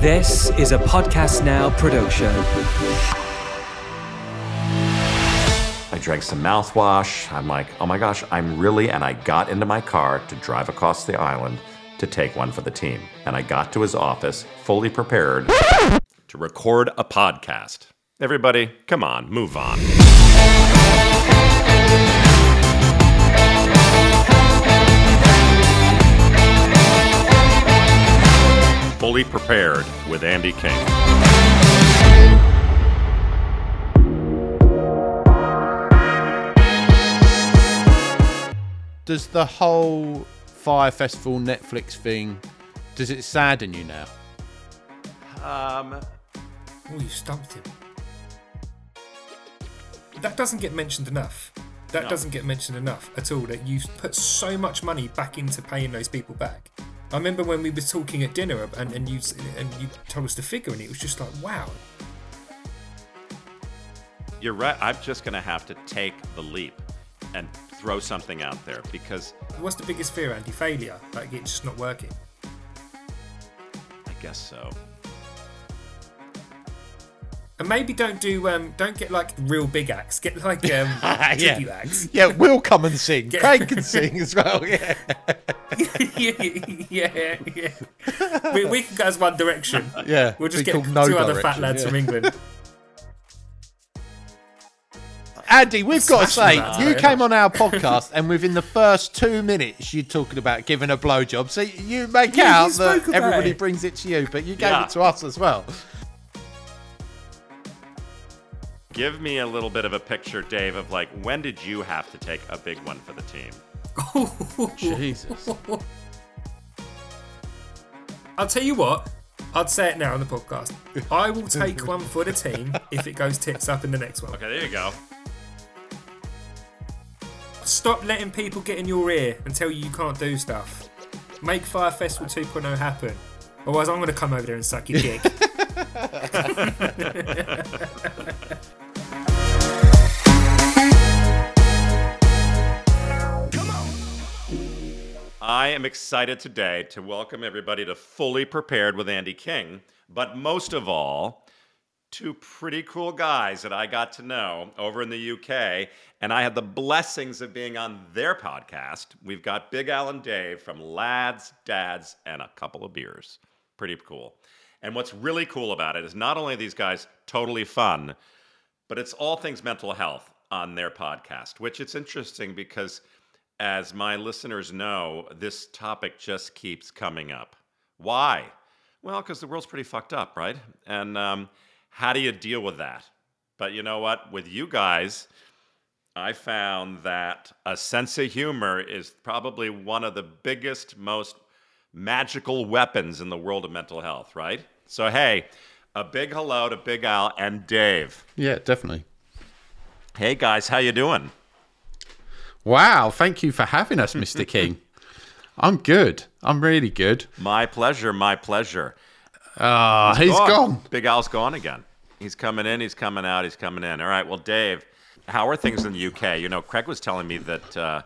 This is a Podcast Now production. I drank some mouthwash. I'm like, oh my gosh, I'm really. And I got into my car to drive across the island to take one for the team. And I got to his office fully prepared to record a podcast. Everybody, come on, move on. Fully prepared with Andy King. Does the whole Fyre Festival Netflix thing does it sadden you now? Um, Oh, you stumped him. That doesn't get mentioned enough. That No. doesn't get mentioned enough at all. That you've put so much money back into paying those people back. I remember when we were talking at dinner and, and you and you told us the figure and it was just like wow. You're right. I'm just going to have to take the leap and throw something out there because What's the biggest fear, Andy? Failure, like it's just not working. I guess so. And maybe don't do um don't get like real big acts. Get like um tricky acts. Yeah, we'll come and sing. Yeah. Craig can sing as well. Yeah. yeah, yeah, yeah. We, we can go as One Direction. Yeah. We'll just get two No other fat lads yeah. from England. Andy, we've got to say, you came on our podcast, and within the first two minutes, you're talking about giving a blowjob. So you make Yeah, out that everybody it. brings it to you, but you gave Yeah. it to us as well. Give me a little bit of a picture, Dave, of like when did you have to take a big one for the team? Jesus. I'll tell you what. I'd say it now on the podcast. I will take one for the team if it goes tits up in the next one. Okay, there you go. Stop letting people get in your ear and tell you you can't do stuff. Make Fyre Festival 2.0 happen. Otherwise, I'm going to come over there and suck your dick. I am excited today to welcome everybody to Fully Prepared with Andy King, but most of all, two pretty cool guys that I got to know over in the UK, and I had the blessings of being on their podcast. We've got Big Al and Dave from Lads, Dads, and a couple of beers. Pretty cool. And what's really cool about it is not only these guys totally fun, but it's all things mental health on their podcast, which it's interesting because, as my listeners know, this topic just keeps coming up. Why? Well, because the world's pretty fucked up, right? And um, how do you deal with that? But you know what? With you guys, I found that a sense of humor is probably one of the biggest, most magical weapons in the world of mental health, right? So, hey, a big hello to Big Al and Dave. Yeah, definitely. Hey guys, how you doing? Wow. Thank you for having us, Mr. King. I'm good. I'm really good. My pleasure, my pleasure. Ah, he's gone. Big Al's gone again. He's coming in, he's coming out, he's coming in. All right, well, Dave, how are things in the UK? You know, Craig was telling me that uh,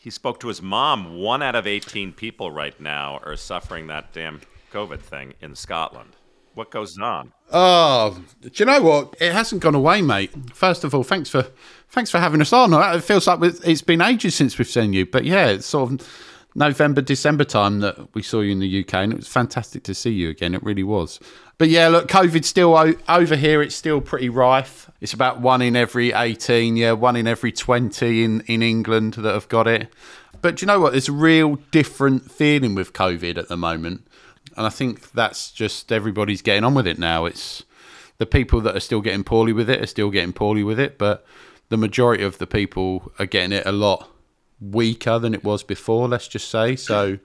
he spoke to his mom. One out of 18 people right now are suffering that damn COVID thing in Scotland. What goes on? Oh, do you know what? It hasn't gone away, mate. First of all, thanks for thanks for having us on. It feels like it's been ages since we've seen you, but yeah, it's sort of November, December time that we saw you in the UK, and it was fantastic to see you again. It really was. But yeah, look, COVID's still o- over here. It's still pretty rife. It's about one in every eighteen, yeah, one in every twenty in in England that have got it. But do you know what? There's a real different feeling with COVID at the moment. And I think that's just everybody's getting on with it now. It's the people that are still getting poorly with it are still getting poorly with it, but the majority of the people are getting it a lot weaker than it was before, let's just say. So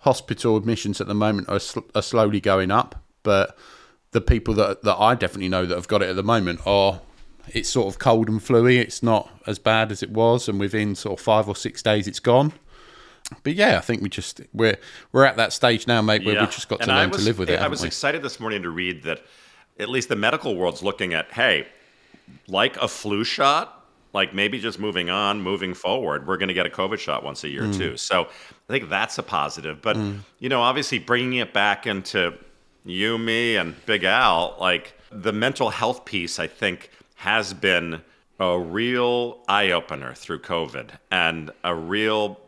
hospital admissions at the moment are, sl- are slowly going up, but the people that that I definitely know that have got it at the moment are it's sort of cold and fluey. It's not as bad as it was, and within sort of five or six days, it's gone. But yeah, I think we just we're we're at that stage now, mate, where Yeah. we've just got to And learn was- to live with it. I was we? excited this morning to read that at least the medical world's looking at, hey, like a flu shot, like maybe just moving on, moving forward, we're going to get a COVID shot once a year Mm. too. So I think that's a positive. But you know, obviously bringing it back into you, me, and Big Al, like the mental health piece, I think, has been a real eye opener through COVID and a real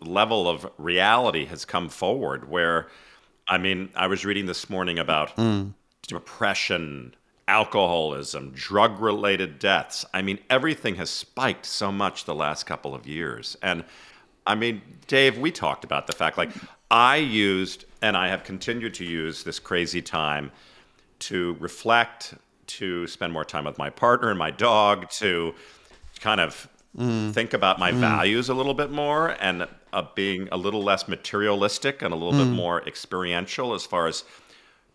level of reality has come forward where, I mean, I was reading this morning about depression, alcoholism, drug related deaths. I mean, everything has spiked so much the last couple of years. And I mean, Dave, we talked about the fact like I used and I have continued to use this crazy time to reflect, to spend more time with my partner and my dog, to kind of mm. think about my mm. values a little bit more and uh, being a little less materialistic and a little bit mm. more experiential as far as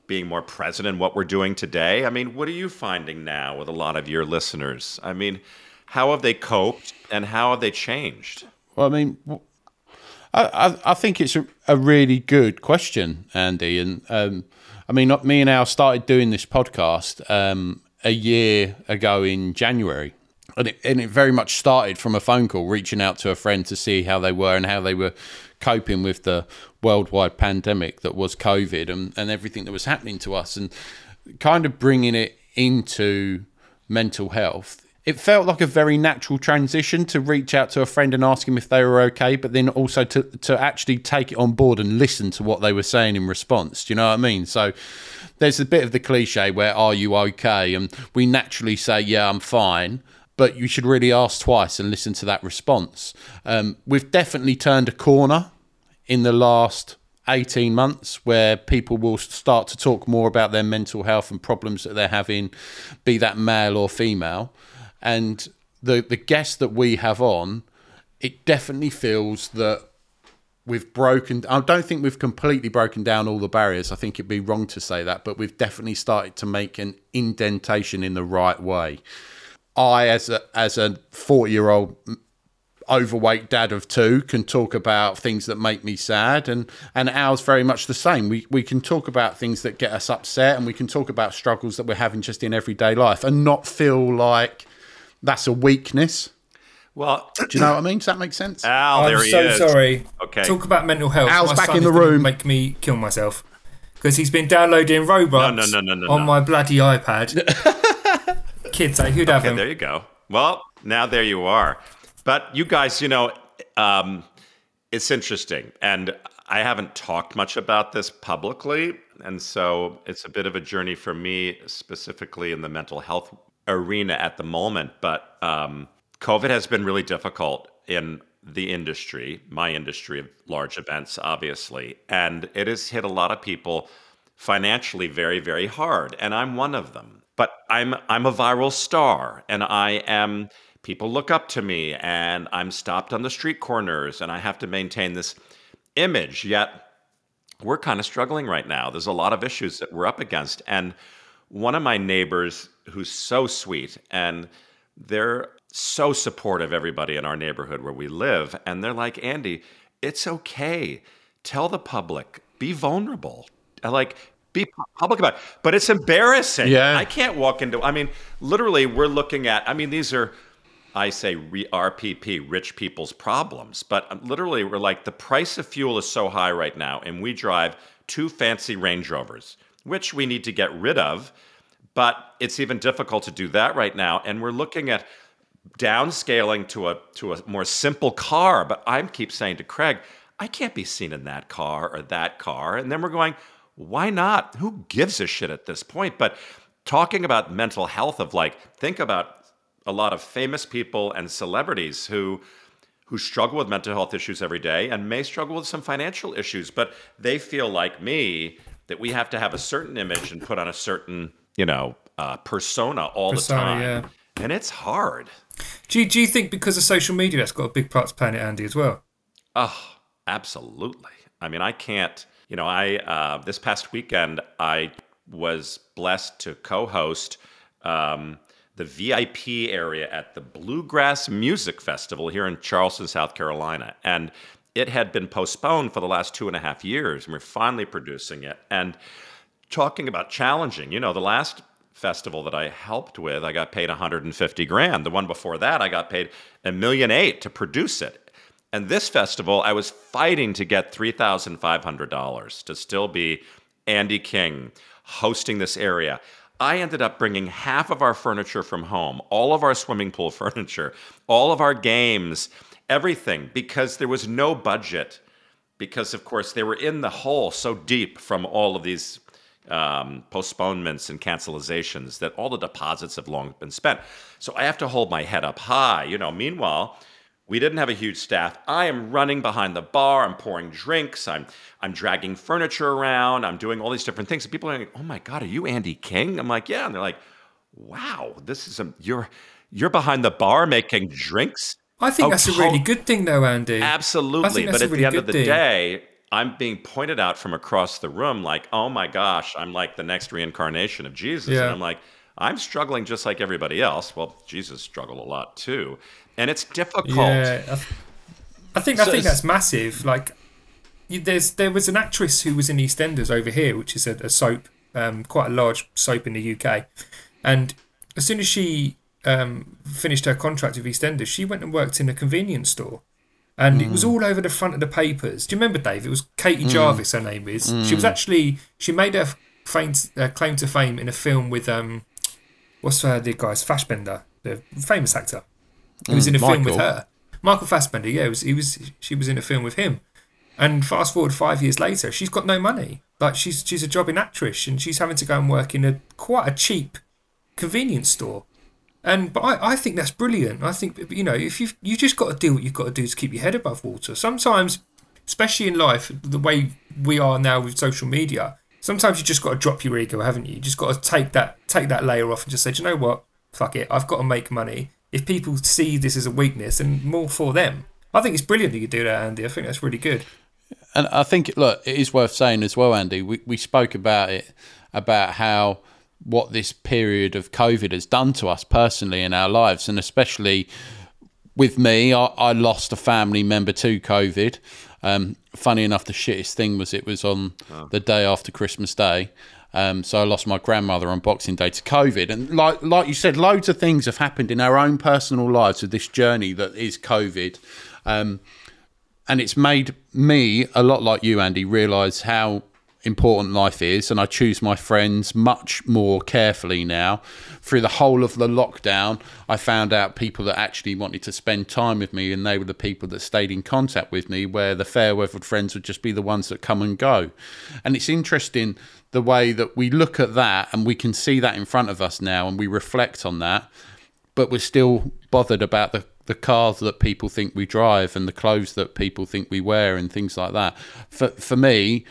being more present in what we're doing today. I mean, what are you finding now with a lot of your listeners? I mean, how have they coped and how have they changed? Well, I mean, I, I, think it's a, a really good question, Andy. And um, I mean, me and Al started doing this podcast um, a year ago in January. And it, and it very much started from a phone call, reaching out to a friend to see how they were and how they were coping with the worldwide pandemic that was COVID and, and everything that was happening to us, and kind of bringing it into mental health. It felt like a very natural transition to reach out to a friend and ask him if they were okay, but then also to, to actually take it on board and listen to what they were saying in response. Do you know what I mean? So there's a bit of the cliche where, are you okay? And we naturally say, yeah, I'm fine. But you should really ask twice and listen to that response. Um, we've definitely turned a corner in the last 18 months where people will start to talk more about their mental health and problems that they're having, be that male or female. And the, the guests that we have on, it definitely feels that we've broken I don't think we've completely broken down all the barriers. I think it'd be wrong to say that, but we've definitely started to make an indentation in the right way. I as a as a 40-year-old overweight dad of two can talk about things that make me sad and and Al's very much the same we we can talk about things that get us upset and we can talk about struggles that we're having just in everyday life and not feel like that's a weakness Well, do you know what I mean does that make sense Al, I'm he so is. sorry. Okay. Talk about mental health. Al's My back son in the room. Make me kill myself because he's been downloading Roblox No, no, no, no, no, on no. my bloody iPad. Kids? Who'd have Okay, them? there you go. Well, now there you are. But you guys, you know, um, it's interesting. And I haven't talked much about this publicly. And so it's a bit of a journey for me, specifically in the mental health arena at the moment. But um, COVID has been really difficult in the industry, my industry of large events, obviously. And it has hit a lot of people financially very, very hard. And I'm one of them. But I'm I'm a viral star and I am people look up to me and I'm stopped on the street corners and I have to maintain this image. Yet we're kind of struggling right now. There's a lot of issues that we're up against. And one of my neighbors who's so sweet and they're so supportive everybody in our neighborhood where we live and they're like Andy, it's okay. Tell the public, be vulnerable. Like be public about it. But it's embarrassing. Yeah. I can't walk into I mean, literally we're looking at I mean these are I say re- RPP, rich people's problems. But um, literally, we're like, the price of fuel is so high right now, and we drive two fancy Range Rovers, which we need to get rid of. But it's even difficult to do that right now. And we're looking at downscaling to a to a more simple car. But I keep saying to Craig, I can't be seen in that car or that car. And then we're going, why not? Who gives a shit at this point? But talking about mental health of like, think about a lot of famous people and celebrities who who struggle with mental health issues every day and may struggle with some financial issues, but they feel like me that we have to have a certain image and put on a certain, you know, uh, persona all Persona, the time. yeah. And it's hard. Do you, do you think because of social media that's got a big part to play in it, Andy, as well? Oh, absolutely. I mean, I can't, you know, I, uh, this past weekend, I was blessed to co host um, the VIP area at the Bluegrass Music Festival here in Charleston, South Carolina. And it had been postponed for the last two and a half years, and we're finally producing it. And talking about challenging, you know, the last festival that I helped with, I got paid 150 grand. The one before that, I got paid a million eight to produce it. And this festival, I was fighting to get $3,500 to still be Andy King hosting this area. I ended up bringing half of our furniture from home, all of our swimming pool furniture, all of our games, everything, because there was no budget. Because, of course, they were in the hole so deep from all of these um, postponements and cancelizations that all the deposits have long been spent. So I have to hold my head up high. You know, meanwhile, we didn't have a huge staff. I am running behind the bar. I'm pouring drinks. I'm I'm dragging furniture around. I'm doing all these different things. And people are like, "Oh my god, are you Andy King?" I'm like, "Yeah." And they're like, "Wow, this is a you're you're behind the bar making drinks." I think Oh, that's a really good thing, though, Andy. Absolutely. But at really the end of the thing. day, I'm being pointed out from across the room like, oh my gosh, I'm like the next reincarnation of Jesus. Yeah. And I'm like, I'm struggling just like everybody else. Well, Jesus struggled a lot too. And it's difficult. Yeah, I, th- I think I think that's massive. Like, there's there was an actress who was in EastEnders over here, which is a, a soap, um, quite a large soap in the UK, and as soon as she um, finished her contract with EastEnders, she went and worked in a convenience store. And it was Mm. all over the front of the papers. Do you remember, Dave? It was Katie Jarvis. Her name is. She was Mm. actually she made her fame, uh, claim to fame in a film with um, what's uh, the guy's Fassbender, the famous actor. He was mm, in a film with her. Michael Fassbender, yeah, was, he was she was in a film with him. And fast forward five years later, she's got no money. Like she's she's a jobbing actress and she's having to go and work in a quite a cheap convenience store. And but I, I think that's brilliant. I think you know, if you you just got to do what you've got to do to keep your head above water. Sometimes, especially in life, the way we are now with social media, sometimes you just got to drop your ego, haven't you? You just got to take that take that layer off and just say, "Do you know what? Fuck it. I've got to make money. If people see this as a weakness, and more for them. I think it's brilliant that you do that, Andy. I think that's really good. And I think, look, it is worth saying as well, Andy. We we spoke about it about how what this period of COVID has done to us personally in our lives, and especially with me, I, I lost a family member to COVID. Um, funny enough, the shittest thing was it was on the day after Christmas Day. Um, so I lost my grandmother on Boxing Day to COVID, and like like you said, loads of things have happened in our own personal lives with this journey that is COVID. Um, and it's made me a lot like you andy realize how important life is. And i choose my friends much more carefully now. Through the whole of the lockdown i found out people that actually wanted to spend time with me and they were the people that stayed in contact with me where the fair weathered friends would just be the ones that come and go. And it's interesting the way that we look at that and we can see that in front of us now and we reflect on that but we're still bothered about the, the cars that people think we drive and the clothes that people think we wear and things like that. For for me,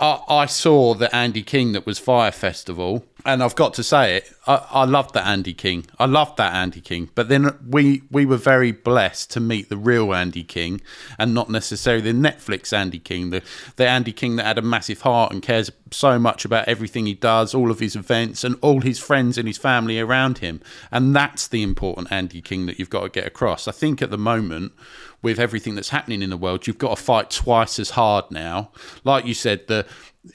I, I saw the Andy King that was Fyre Festival, and I've got to say it. I, I loved that Andy King. I loved that Andy King. But then we we were very blessed to meet the real Andy King, and not necessarily the Netflix Andy King, the the Andy King that had a massive heart and cares so much about everything he does, all of his events, and all his friends and his family around him. And that's the important Andy King that you've got to get across. I think at the moment with everything that's happening in the world, you've got to fight twice as hard now. Like you said, the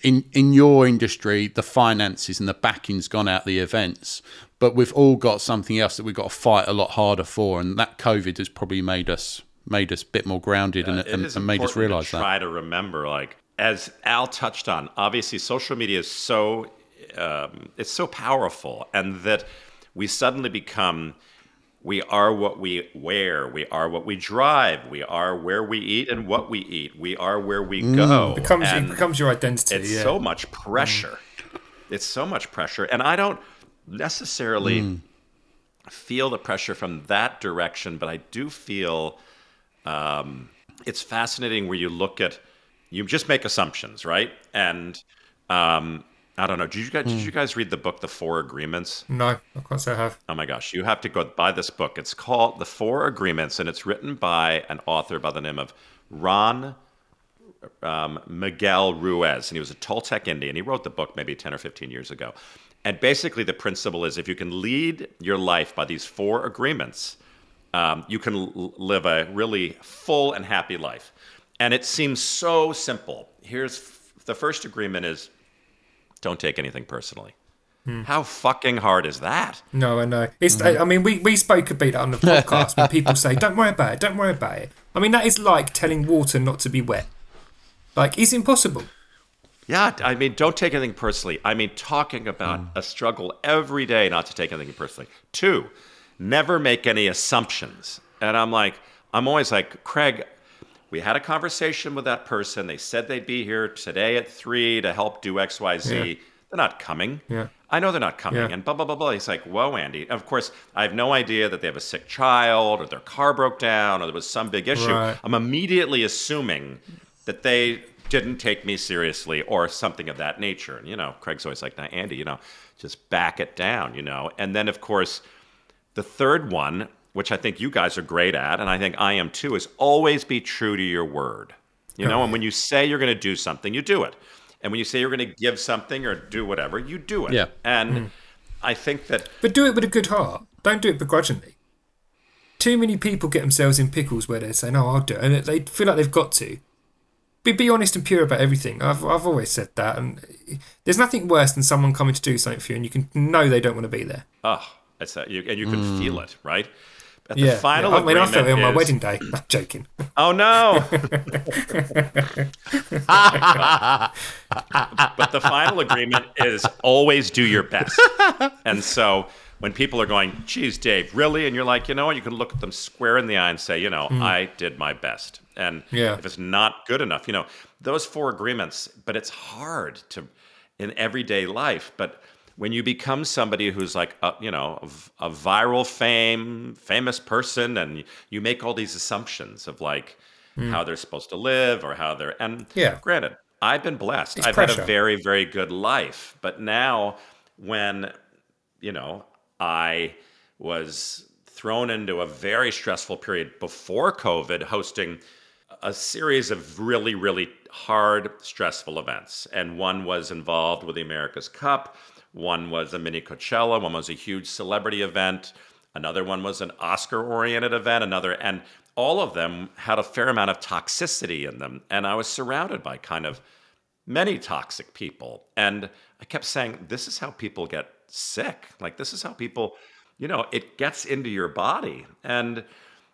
in in your industry, the finances and the backing's gone out the events, but we've all got something else that we've got to fight a lot harder for, and that COVID has probably made us made us a bit more grounded and, and, and made us realise to that. try to remember, like as Al touched on, obviously social media is so um, it's so powerful, and that we suddenly become we are what we wear, we are what we drive, we are where we eat and what we eat, we are where we go. Becomes it becomes your identity. it's yeah. so much pressure. It's so much pressure, and I don't necessarily feel the pressure from that direction, but I do feel um, it's fascinating where you look at you just make assumptions, right? And um, I don't know. Did you guys did you guys read the book The Four Agreements? no, can't say I have. Oh my gosh, you have to go buy this book. It's called The Four Agreements, and it's written by an author by the name of Don um, Miguel Ruiz, and he was a Toltec Indian. He wrote the book maybe 10 or 15 years ago. And basically, the principle is if you can lead your life by these four agreements, um, you can l- live a really full and happy life. And it seems so simple. Here's f- the first agreement is don't take anything personally. How fucking hard is that? No, I know. It's. Mm-hmm. I mean, we, we spoke about it on the podcast when people say, "Don't worry about it. Don't worry about it." I mean, that is like telling water not to be wet. Like, it's impossible. Yeah, I mean, don't take anything personally. I mean, talking about Mm. a struggle every day, not to take anything personally. Two, never make any assumptions. And I'm like, I'm always like, Craig, we had a conversation with that person. They said they'd be here today at three to help do X, Y, Z. Yeah. They're not coming. Yeah. I know they're not coming. Yeah. And blah, blah, blah, blah. He's like, whoa, Andy. Of course, I have no idea that they have a sick child or their car broke down or there was some big issue. Right. I'm immediately assuming that they didn't take me seriously or something of that nature. And, you know, Craig's always like, now, Andy, you know, just back it down, you know. And then, of course, the third one, which I think you guys are great at, and I think I am too, is always be true to your word. You know, and when you say you're going to do something, you do it. And when you say you're going to give something or do whatever, you do it. Yeah. And mm. I think that But do it with a good heart. Don't do it begrudgingly. Too many people get themselves in pickles where they say, "No, oh, I'll do it," and they feel like they've got to. Be be honest and pure about everything. I've I've always said that, and there's nothing worse than someone coming to do something for you, and you can know they don't want to be there. Oh, it's that you, and you can feel mm. it, right? But Yeah, the final yeah. I mean, I agreement felt it on my is- wedding day. I'm joking. Oh no! but the final agreement is always do your best. And so when people are going, geez, Dave, really? And you're like, you know what? You can look at them square in the eye and say, you know, mm. I did my best. And Yeah. if it's not good enough, you know, those four agreements, but it's hard to in everyday life. But when you become somebody who's like, a, you know, a, a viral fame, famous person, and you make all these assumptions of like hmm. how they're supposed to live or how they're, and Yeah. granted, I've been blessed. It's I've had a very, very good life. But now, when you know, I was thrown into a very stressful period before COVID, hosting a series of really, really hard, stressful events. And one was involved with the America's Cup, one was a mini Coachella, one was a huge celebrity event, another one was an Oscar oriented event, another, and all of them had a fair amount of toxicity in them. And I was surrounded by kind of many toxic people. And I kept saying, this is how people get sick. Like, this is how people, you know, it gets into your body. And,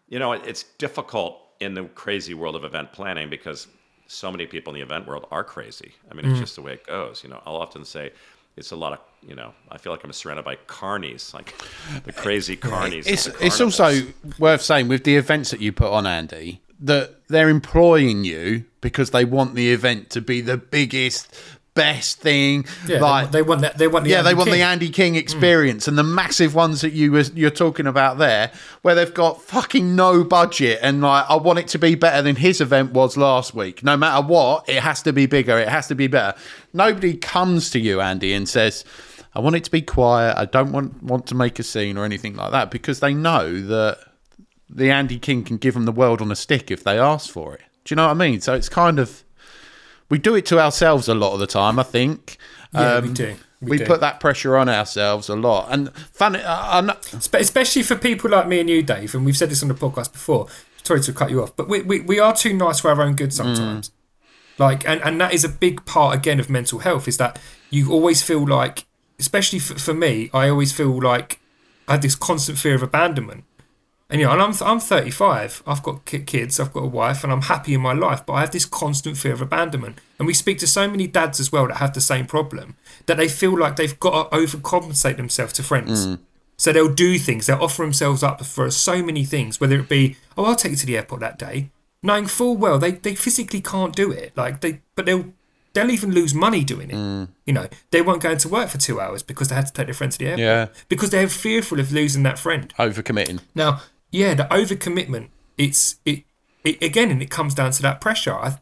you know, it's difficult in the crazy world of event planning because so many people in the event world are crazy. I mean, it's mm. just the way it goes. You know, I'll often say, it's a lot of, you know, I feel like I'm surrounded by carnies, like the crazy carnies. It's it's also worth saying with the events that you put on, Andy, that they're employing you because they want the event to be the biggest, best thing. Yeah, like they, they want that. They want the yeah, they Andy want the King. Andy King mm. experience and the massive ones that you was you're talking about there, where they've got fucking no budget and like I want it to be better than his event was last week. No matter what, it has to be bigger. It has to be better. Nobody comes to you, Andy, and says, "I want it to be quiet. I don't want want to make a scene or anything like that," because they know that the Andy King can give them the world on a stick if they ask for it. Do you know what I mean? So it's kind of we do it to ourselves a lot of the time. I think. Yeah, we Um, do. We We, do. put that pressure on ourselves a lot, and I know, Spe- especially for people like me and you, Dave, and we've said this on the podcast before. Sorry to cut you off, but we, we, we are too nice for our own good sometimes. Like, and, and that is a big part again of mental health is that you always feel like, especially for, for me, I always feel like I had this constant fear of abandonment. And you know, and I'm I'm 35. I've got kids. I've got a wife, and I'm happy in my life. But I have this constant fear of abandonment. And we speak to so many dads as well that have the same problem that they feel like they've got to overcompensate themselves to friends. Mm. So they'll do things. They'll offer themselves up for so many things. Whether it be, oh, I'll take you to the airport that day, knowing full well they, they physically can't do it. Like they, but they'll they'll even lose money doing it. Mm. You know, they won't go into work for two hours because they had to take their friend to the airport. Yeah. Because they're fearful of losing that friend. overcommitting. Now, yeah, the overcommitment. It's it, it again, and it comes down to that pressure. I,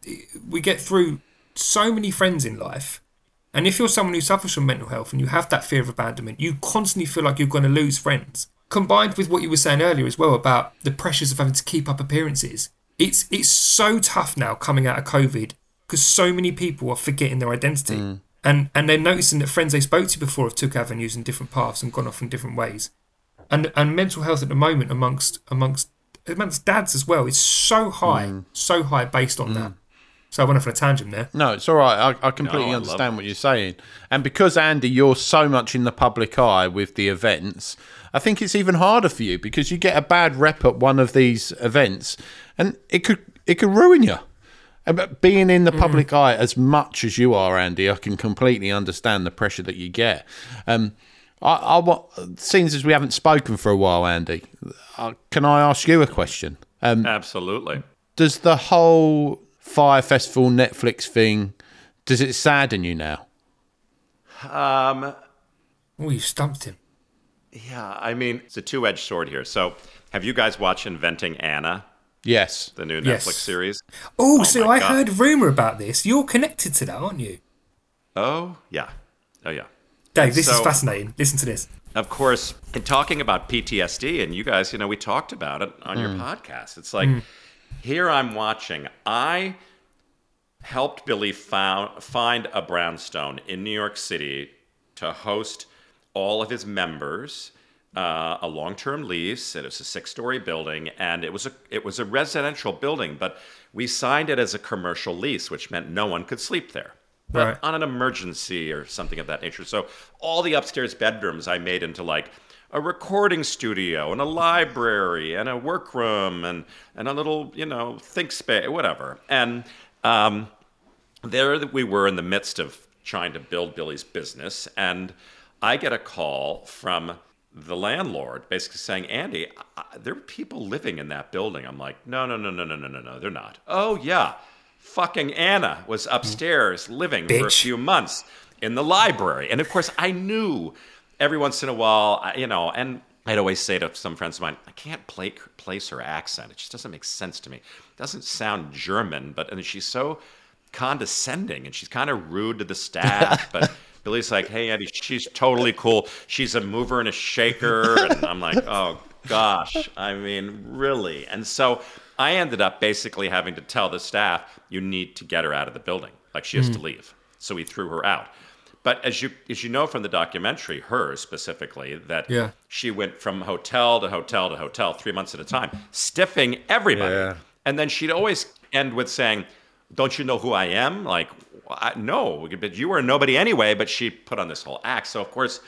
we get through so many friends in life, and if you're someone who suffers from mental health and you have that fear of abandonment, you constantly feel like you're going to lose friends. Combined with what you were saying earlier as well about the pressures of having to keep up appearances, it's it's so tough now coming out of COVID because so many people are forgetting their identity. Mm. And, and they're noticing that friends they spoke to before have took avenues and different paths and gone off in different ways and and mental health at the moment amongst amongst amongst dads as well is so high, mm. so high based on mm. that. So I went off on a tangent there. No, it's all right. I, I completely No, I understand what you're saying. And because Andy, you're so much in the public eye with the events, I think it's even harder for you because you get a bad rep at one of these events, and it could it could ruin you. But being in the mm. public eye as much as you are, Andy, I can completely understand the pressure that you get. Um, I, I want, seems as we haven't spoken for a while, Andy. Uh, can I ask you a question? Um, Absolutely. does the whole Fyre Festival Netflix thing does it sadden you now? Um, Oh, you stumped him. yeah, I mean, it's a two edged sword here. So, have you guys watched Inventing Anna, Yes. the new Yes. Netflix series? Oh, so I God. heard rumor about this. You're connected to that, aren't you? Oh, yeah. Oh, yeah. Dave, this is fascinating. Listen to this. Of course, in talking about PTSD, and you guys, you know, we talked about it on your podcast. It's like here I'm watching. I helped Billy found, find a brownstone in New York City to host all of his members. Uh, a long-term lease. It was a six-story building, and it was a it was a residential building, but we signed it as a commercial lease, which meant no one could sleep there but Right. on an emergency or something of that nature. So all the upstairs bedrooms I made into like a recording studio and a library and a workroom and and a little you know think space whatever. And um, there we were in the midst of trying to build Billy's business, and I get a call from the landlord basically saying, Andy, I, there are people living in that building. I'm like, no, no, no, no, no, no, no, no, they're not. Oh, yeah. Fucking Anna was mm. upstairs living for a few months in the library. And of course, I knew every once in a while, you know, and I'd always say to some friends of mine, I can't play, place her accent. It just doesn't make sense to me. It doesn't sound German, but and she's so condescending and she's kind of rude to the staff. but Billy's like, hey, Andy, she's totally cool. She's a mover and a shaker. And I'm like, oh, gosh. I mean, really? And so I ended up basically having to tell the staff, you need to get her out of the building. Like she has to mm. leave. So we threw her out. But as you as you know from the documentary, her specifically, that Yeah. she went from hotel to hotel to hotel three months at a time, stiffing everybody. Yeah. And then she'd always end with saying, "Don't you know who I am?" Like, I, no, but you were nobody anyway. But she put on this whole act. So of course,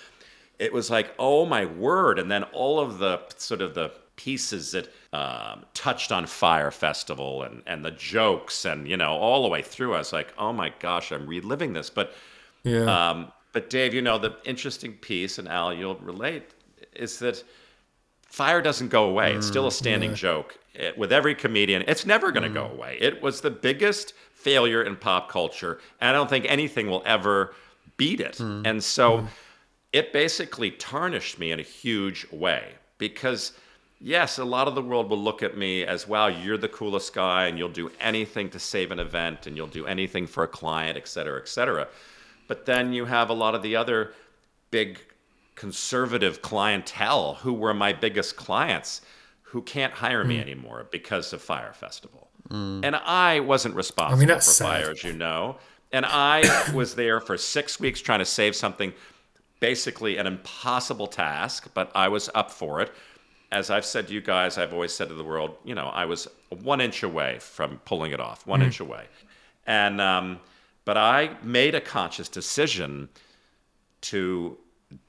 it was like, oh my word! And then all of the sort of the pieces that um, touched on Fyre Festival and and the jokes and you know all the way through. I was like, oh my gosh, I'm reliving this. But Yeah. um, but Dave, you know, the interesting piece, and Al, you'll relate, is that fire doesn't go away. It's still a mm, standing joke It- with every comedian. It's never going to go mm. away. It was the biggest failure in pop culture, and I don't think anything will ever beat it. Mm, and so it basically tarnished me in a huge way because. Yes, a lot of the world will look at me as, wow, you're the coolest guy and you'll do anything to save an event and you'll do anything for a client, et cetera, et cetera. But then you have a lot of the other big conservative clientele who were my biggest clients who can't hire me hmm. anymore because of Fyre Festival. Hmm. And I wasn't responsible that's for sad. Fyre, as you know. And I was there for six weeks trying to save something, basically an impossible task, but I was up for it. As I've said to you guys, I've always said to the world, you know, I was one inch away from pulling it off, one inch away. And, um, but I made a conscious decision to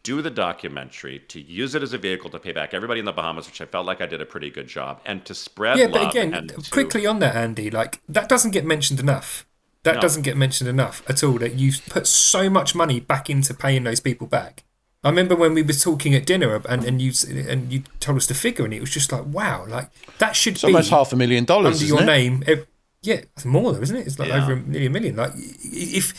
do the documentary, to use it as a vehicle to pay back everybody in the Bahamas, which I felt like I did a pretty good job, and to spread yeah, love. but again, and to- quickly on that, Andy, like that doesn't get mentioned enough. That No. doesn't get mentioned enough at all. That you've put so much money back into paying those people back. I remember when we were talking at dinner and, and you and you told us the figure and it was just like wow, like that should It's be almost half a million dollars, under isn't your it? name. ev- yeah, it's more though, isn't it? It's like Yeah. over a million million. Like if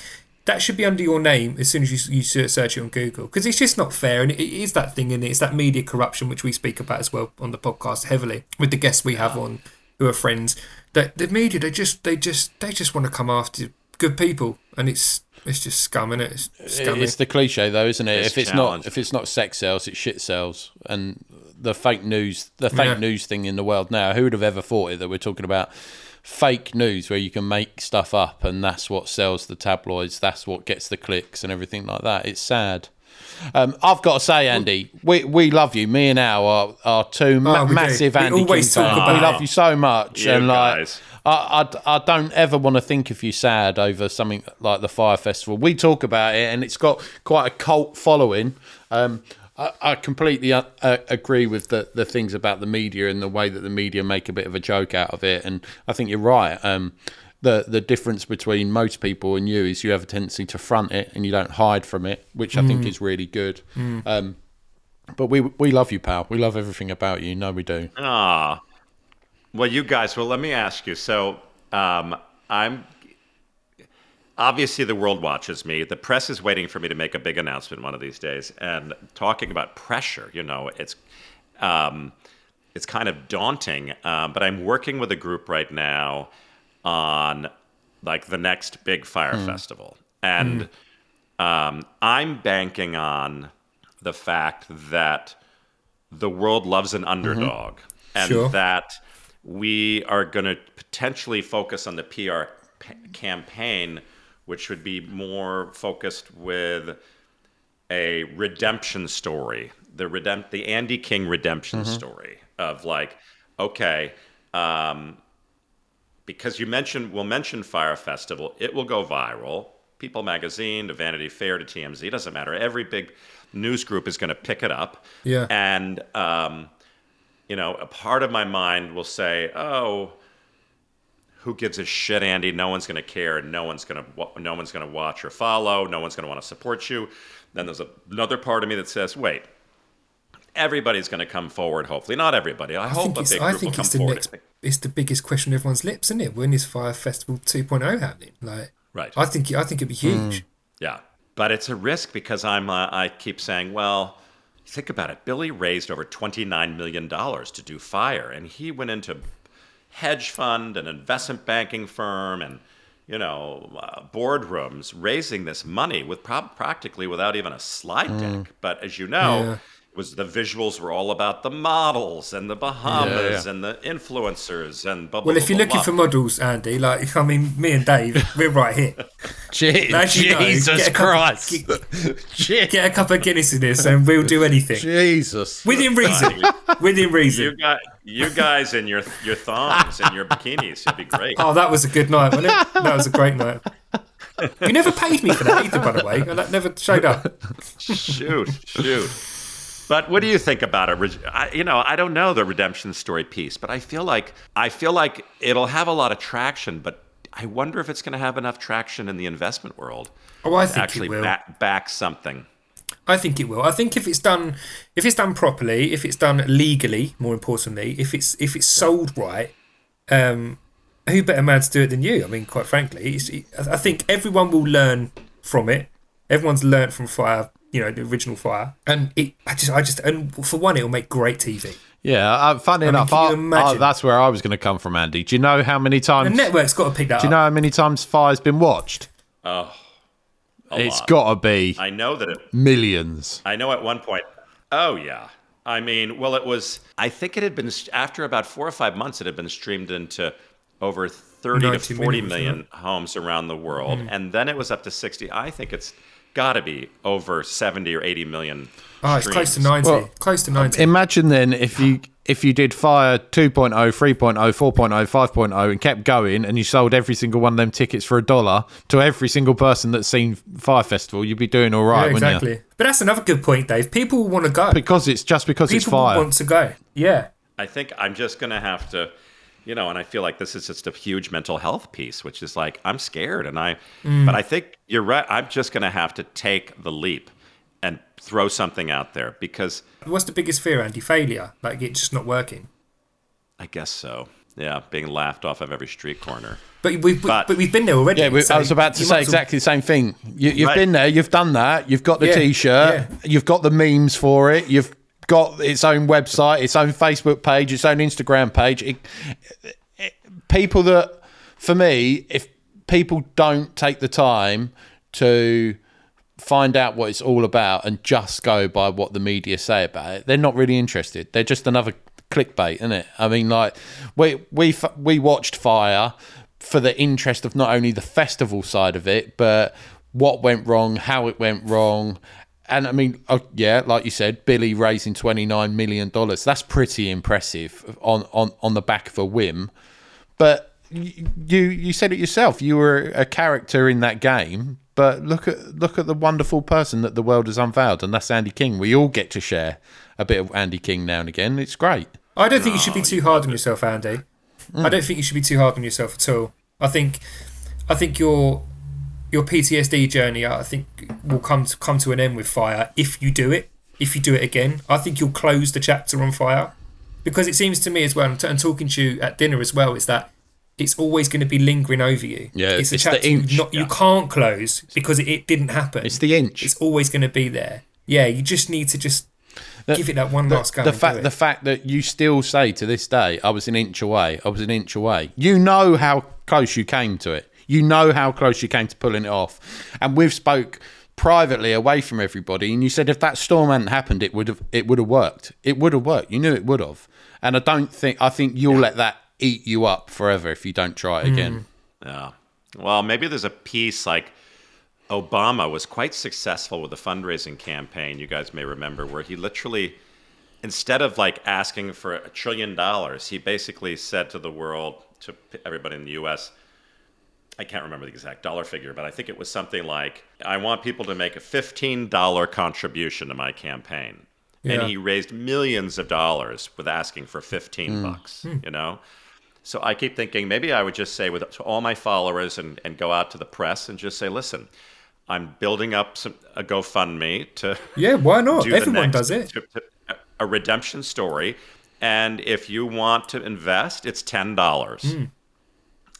that should be under your name as soon as you, you search search it on Google because it's just not fair and it is that thing in and it's that media corruption which we speak about as well on the podcast heavily with the guests we have on who are friends that the media they just they just they just want to come after good people and it's it's just scum and it? it's scummy. It's the cliche, though, isn't it? It's if it's challenge. not if it's not sex sales, it's shit sales, and the fake news, the fake Yeah. news thing in the world now. Who would have ever thought it that we're talking about fake news where you can make stuff up and that's what sells the tabloids, that's what gets the clicks and everything like that. It's sad. Um, I've got to say, Andy, we, we love you. Me and Al are, are two ma- Oh, we do. massive We Andy always King talk fans. about We it. love you so much, You and like guys. I, I, I don't ever want to think of you sad over something like the Fyre Festival. We talk about it, and it's got quite a cult following. Um, I, I completely uh, uh, agree with the, the things about the media and the way that the media make a bit of a joke out of it. And I think you're right. Um, the the difference between most people and you is you have a tendency to front it and you don't hide from it, which I think is really good. Um, but we we love you, pal. We love everything about you. No, we do. Ah, well, you guys. Well, let me ask you. So, um, I'm obviously the world watches me. The press is waiting for me to make a big announcement one of these days. And talking about pressure, you know, it's um, it's kind of daunting. Um, but I'm working with a group right now on like the next big fire festival, and um, I'm banking on the fact that the world loves an underdog, and Sure. that we are going to potentially focus on the PR p- campaign, which would be more focused with a redemption story, the redemp- the Andy King redemption story of like, okay, um, because you mentioned we'll mention Fyre Festival, it will go viral. People Magazine to Vanity Fair to TMZ doesn't matter. Every big news group is going to pick it up. Yeah. And um, you know, a part of my mind will say, "Oh, who gives a shit, Andy? No one's going to care, and no one's going to no one's going to watch or follow. No one's going to want to support you." Then there's another part of me that says, "Wait, everybody's going to come forward. Hopefully, not everybody. I, I hope a it's, big I group think will come it's the forward." next, it's the biggest question on everyone's lips, isn't it? When is Fyre Festival 2.0 happening? Like, Right. I think I think it'd be huge. Yeah, but it's a risk because I'm. Uh, I keep saying, well, think about it. Billy raised over twenty nine million dollars to do fire, and he went into hedge fund and investment banking firm and you know uh, boardrooms raising this money with prob- practically without even a slide deck. But as you know. Yeah. It was the visuals were all about the models and the Bahamas Yeah, and the influencers and blah, blah, Well, if blah, you're blah, looking for models, Andy, like I mean, me and Dave, we're right here. Je- As you know, Jesus get Christ! Je- Get a cup of Guinness in this, and we'll do anything Jesus! within reason. within you reason. got you guys in your your thongs and your bikinis would be great. Oh, that was a good night, wasn't it? That was a great night. You never paid me for that either, by the way. That never showed up. shoot, shoot. But what do you think about it? I, you know, I don't know the redemption story piece, but I feel like I feel like it'll have a lot of traction. But I wonder if it's going to have enough traction in the investment world Oh, I to think actually it will. back, back something. I think it will. I think if it's done, if it's done properly, if it's done legally, more importantly, if it's if it's sold right, um, who better man to do it than you? I mean, quite frankly, I think everyone will learn from it. Everyone's learnt from Fyre, you know, the original Fyre, and it. I just, I just, and for one, it'll make great TV. Yeah, uh, funny enough, can you I- imagine? I- that's where I was going to come from, Andy. Do you know how many times The network's got to pick that do you up. know how many times Fyre's been watched? A It's lot. got to be I know that it. millions. I know at one point. Oh yeah. I mean, well, it was. I think it had been after about four or five months. It had been streamed into over thirty to forty million, million homes around the world, Mm. and then it was up to sixty. I think it's got to be over seventy or eighty million. Oh, it's close to ninety. Well, close to ninety. Imagine then if you if you did Fyre oh, 2.0, 3.0, 4.0, 5.0 and kept going and you sold every single one of them tickets for a dollar to every single person that's seen Fyre Festival, you'd be doing all right, yeah, wouldn't exactly. you? But that's another good point, Dave. People want to go. Because it's just because it's People Fyre. want to go. Yeah. I think I'm just going to have to, you know, and I feel like this is just a huge mental health piece, which is like I'm scared, and I, Mm. but I think you're right. I'm just going to have to take the leap and throw something out there because What's the biggest fear, Andy? Failure. Like it's just not working. I guess so. Yeah, being laughed off of every street corner. But we've But- but, we've been there already. Yeah, we, so I was about to say might as exactly the same thing. You, you've Right. been there, you've done that, you've got the Yeah, T-shirt, yeah. you've got the memes for it, you've got its own website, its own Facebook page, its own Instagram page. It, it- people that, for me, if people don't take the time to find out what it's all about and just go by what the media say about it, they're not really interested. They're just another clickbait, isn't it? I mean, like we we we watched Fyre for the interest of not only the festival side of it, but what went wrong, how it went wrong. And I mean, oh, yeah, like you said, Billy raising twenty nine million dollars. That's pretty impressive on, on on the back of a whim. But you you said it yourself. You were a character in that game. But look at look at the wonderful person that the world has unveiled, and that's Andy King. We all get to share a bit of Andy King now and again. It's great. I don't think you should be too hard on yourself, Andy. Mm. I don't think you should be too hard on yourself at all. I think, I think your your PTSD journey, I think, will come to come to an end with fire if you do it. If you do it again, I think you'll close the chapter on fire, because it seems to me as well. And, t- and talking to you at dinner as well is that it's always going to be lingering over you. Yeah, it's a it's the chapter you inch. not you can't close because it, it didn't happen. It's the inch. It's always going to be there. Yeah, you just need to just give it that one the, last go. the fact the fact that you still say to this day, I was an inch away. I was an inch away. You know how close you came to it. You know how close you came to pulling it off. And we've spoke privately away from everybody, and you said if that storm hadn't happened, it would have it would have worked. It would have worked. You knew it would have. And I don't think I think you'll let that eat you up forever if you don't try it Mm. again. Yeah. Well, maybe there's a piece like Obama was quite successful with a fundraising campaign, you guys may remember, where he literally, instead of like asking for a trillion dollars, he basically said to the world, to everybody in the US, I can't remember the exact dollar figure, but I think it was something like, I want people to make a $15 contribution to my campaign. Yeah. And he raised millions of dollars with asking for 15 hmm. bucks, hmm. you know? So I keep thinking maybe I would just say with to all my followers and, and go out to the press and just say, listen, I'm building up some, a GoFundMe to yeah, why not? do Everyone next- does it. to- to- a redemption story. And if you want to invest, it's ten dollars. Hmm.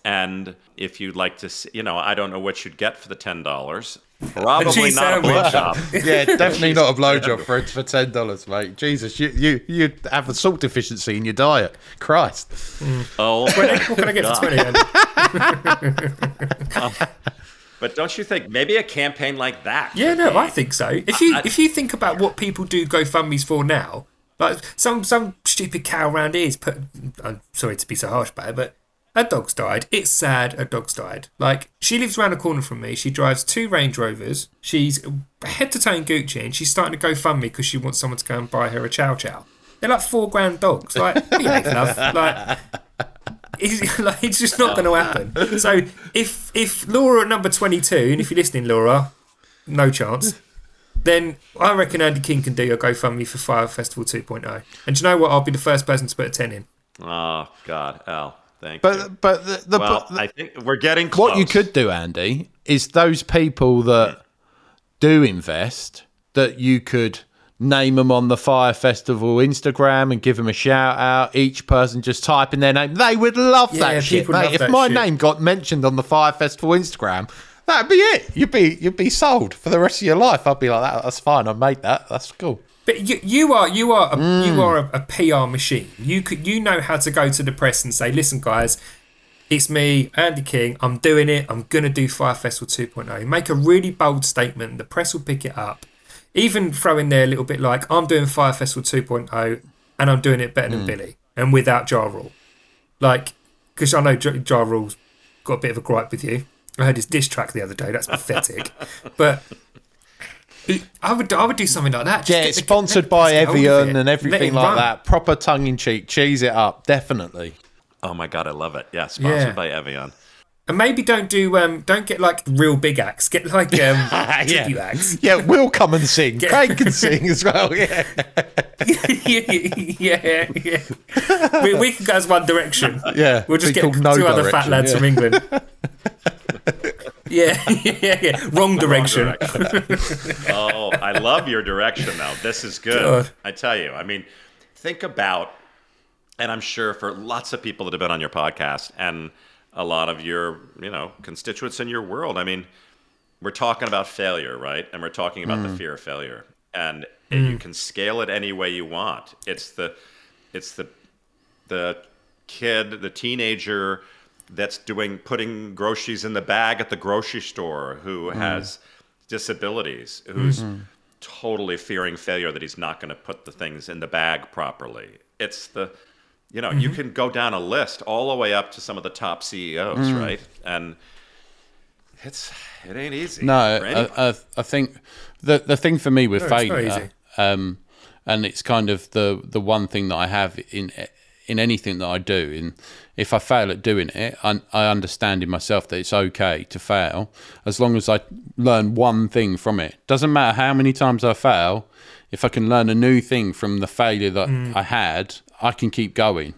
And if you'd like to, see, you know, I don't know what you'd get for the ten dollars. Probably cheese not a sandwich. blowjob. yeah, definitely not a blowjob for for ten dollars, mate. Jesus, you you you have a salt deficiency in your diet. Christ. Mm. Oh, What can I get for twenty? Um, but don't you think maybe a campaign like that? Yeah, no, be- I think so. If you if you think about what people do GoFundmes for now, like some some stupid cow around here is put. I'm sorry to be so harsh about it, but a dog's died. It's sad. A dog's died. Like she lives around the corner from me. She drives two Range Rovers. She's head to toe in Gucci, and she's starting to go fund me because she wants someone to go and buy her a Chow Chow. They're like four grand dogs. Like, behave, love. Like, it's, like, it's just not going to happen. So if if Laura at number twenty two, and if you're listening, Laura, no chance. Then I reckon Andy King can do your GoFundMe for Fyre Festival 2.0. And do you know what? I'll be the first person to put a 10 in. Oh God, Al, thank you. But but the, the, Well, the- I think we're getting close. what you could do, Andy, is those people that do invest that you could name them on the Fyre Festival Instagram and give them a shout out. Each person just type in their name. They would love Yeah, that shit. mate. love if that my shit. name got mentioned on the Fyre Festival Instagram, that'd be it. You'd be you'd be sold for the rest of your life. I'd be like that. That's fine. I made that. That's cool. But you, you are you are a, you mm. are a, a PR machine. You could you know how to go to the press and say, listen, guys, it's me, Andy King. I'm doing it. I'm gonna do Fyre Festival 2.0. Make a really bold statement. The press will pick it up. Even throw in there a little bit like I'm doing Fyre Festival 2.0 and I'm doing it better than mm. Billy and without Ja Rule. Like, because I know Ja Ja Rule's got a bit of a gripe with you. I heard his diss track the other day. That's pathetic. but I would I would do something like that. Just Yeah, get it's the- sponsored let by press get hold of Evian and everything like run. that. Proper tongue in cheek. Cheese it up. Definitely. Oh my God, I love it. Yeah, sponsored Yeah. by Evian. And maybe don't do um don't get like real big acts. Get like um tribute acts. Yeah, we'll come and sing. Get- Craig can sing as well. Yeah. yeah, yeah. We, we can go as One Direction. Yeah, We'll just be get two No other fat lads yeah. from England. yeah, yeah, yeah. Wrong direction. oh, I love your direction though. This is good. God. I tell you. I mean, think about, and I'm sure for lots of people that have been on your podcast and a lot of your, you know, constituents in your world. I mean, we're talking about failure, right? And we're talking about the mm. fear of failure, and you mm. can scale it any way you want. It's the, it's the, the kid, the teenager that's doing putting groceries in the bag at the grocery store who mm. has disabilities, mm-hmm. who's totally fearing failure that he's not going to put the things in the bag properly. It's the you know, you mm-hmm. can go down a list all the way up to some of the top CEOs, mm. right? And it's it ain't easy. No. I, I, I think the the thing for me with No, failure, um, and it's kind of the the one thing that I have in in anything that I do. In if I fail at doing it, I, I understand in myself that it's okay to fail as long as I learn one thing from it. Doesn't matter how many times I fail. If I can learn a new thing from the failure that Mm. I had, I can keep going.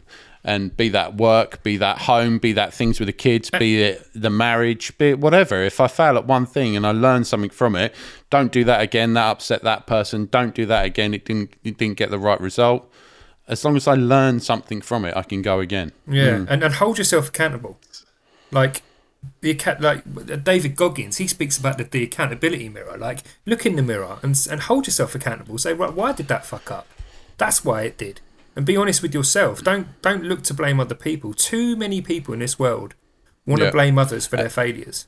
and be that work, be that home, be that things with the kids, be it the marriage, be it whatever. If I fail at one thing and I learn something from it, don't do that again. That upset that person. Don't do that again. It didn't. It didn't get the right result. As long as I learn something from it, I can go again. Yeah, hmm. and, and hold yourself accountable. Like the account, like David Goggins, he speaks about the, the accountability mirror. Like look in the mirror and and hold yourself accountable. Say, right, why did that fuck up? That's why it did. And be honest with yourself. Don't don't look to blame other people. Too many people in this world want to blame others for their uh, failures.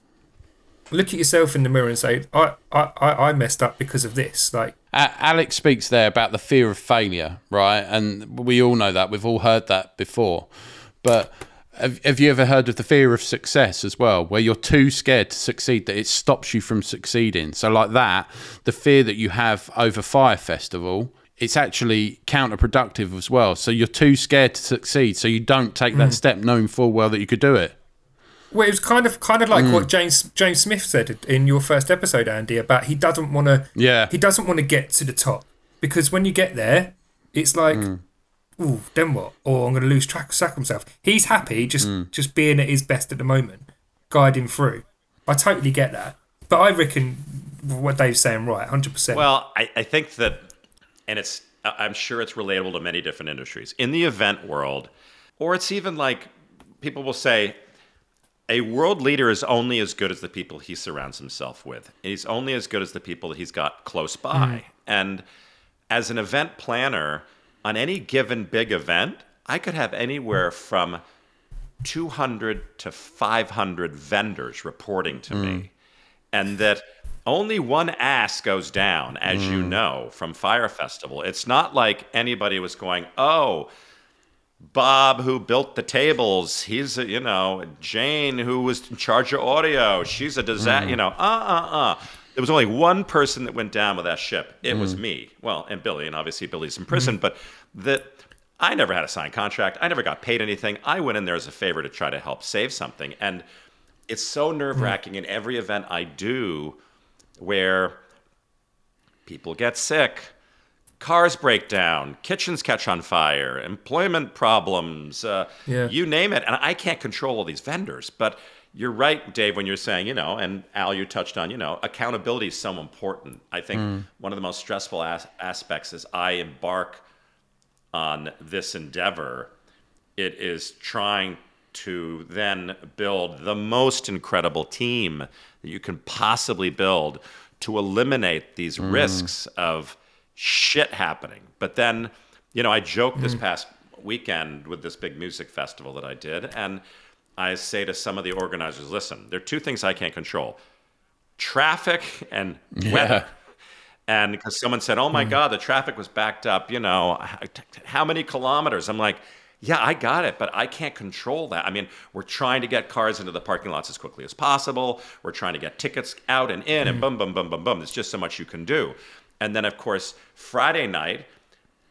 Look at yourself in the mirror and say, I, I, I I messed up because of this. Like A- Alex speaks there about the fear of failure, right? And we all know that. We've all heard that before. But have, have you ever heard of the fear of success as well, where you're too scared to succeed that it stops you from succeeding? So, like that, the fear that you have over Fyre Festival. It's actually counterproductive as well. So you're too scared to succeed, so you don't take that mm-hmm. step, knowing full well that you could do it. Well, it was kind of kind of like what hmm. James James Smith said in your first episode, Andy, about he doesn't want to. Yeah. He doesn't want to get to the top because when you get there, it's like, hmm. ooh, then what? Or I'm going to lose track track of himself. He's happy just hmm. just being at his best at the moment, guiding through. I totally get that, but I reckon what Dave's saying right, hundred percent. Well, I, I think that, and it's, I'm sure it's relatable to many different industries. In the event world, or it's even like people will say, a world leader is only as good as the people he surrounds himself with. He's only as good as the people that he's got close by. Mm-hmm. And as an event planner, on any given big event, I could have anywhere from 200 to 500 vendors reporting to me. Mm. And that only one ass goes down, as you mm. know, from Fire Festival. It's not like anybody was going, oh, Bob, who built the tables, he's a, you know, Jane, who was in charge of audio, she's a disaster, you know, uh, uh, uh. There was only one person that went down with that ship. It was me. Well, and Billy, and obviously Billy's in prison, but that I never had a signed contract. I never got paid anything. I went in there as a favor to try to help save something. And it's so nerve wracking in every event I do where people get sick, cars break down, kitchens catch on fire, employment problems, uh, Yeah. you name it. And I can't control all these vendors. But you're right, Dave, when you're saying, you know, and Al, you touched on, you know, accountability is so important. I think one of the most stressful as- aspects is I embark on this endeavor, it is trying to then build the most incredible team that you can possibly build to eliminate these risks of shit happening. But then, you know, I joked this hmm. past weekend with this big music festival that I did, and I say to some of the organizers, listen, there are two things I can't control traffic and weather. And because someone said, "Oh my hmm. God, the traffic was backed up," you know, how many kilometers? I'm like, "Yeah, I got it, but I can't control that." I mean, we're trying to get cars into the parking lots as quickly as possible. We're trying to get tickets out and in, and hmm. boom, boom, boom, boom, boom. There's just so much you can do. And then, of course, Friday night,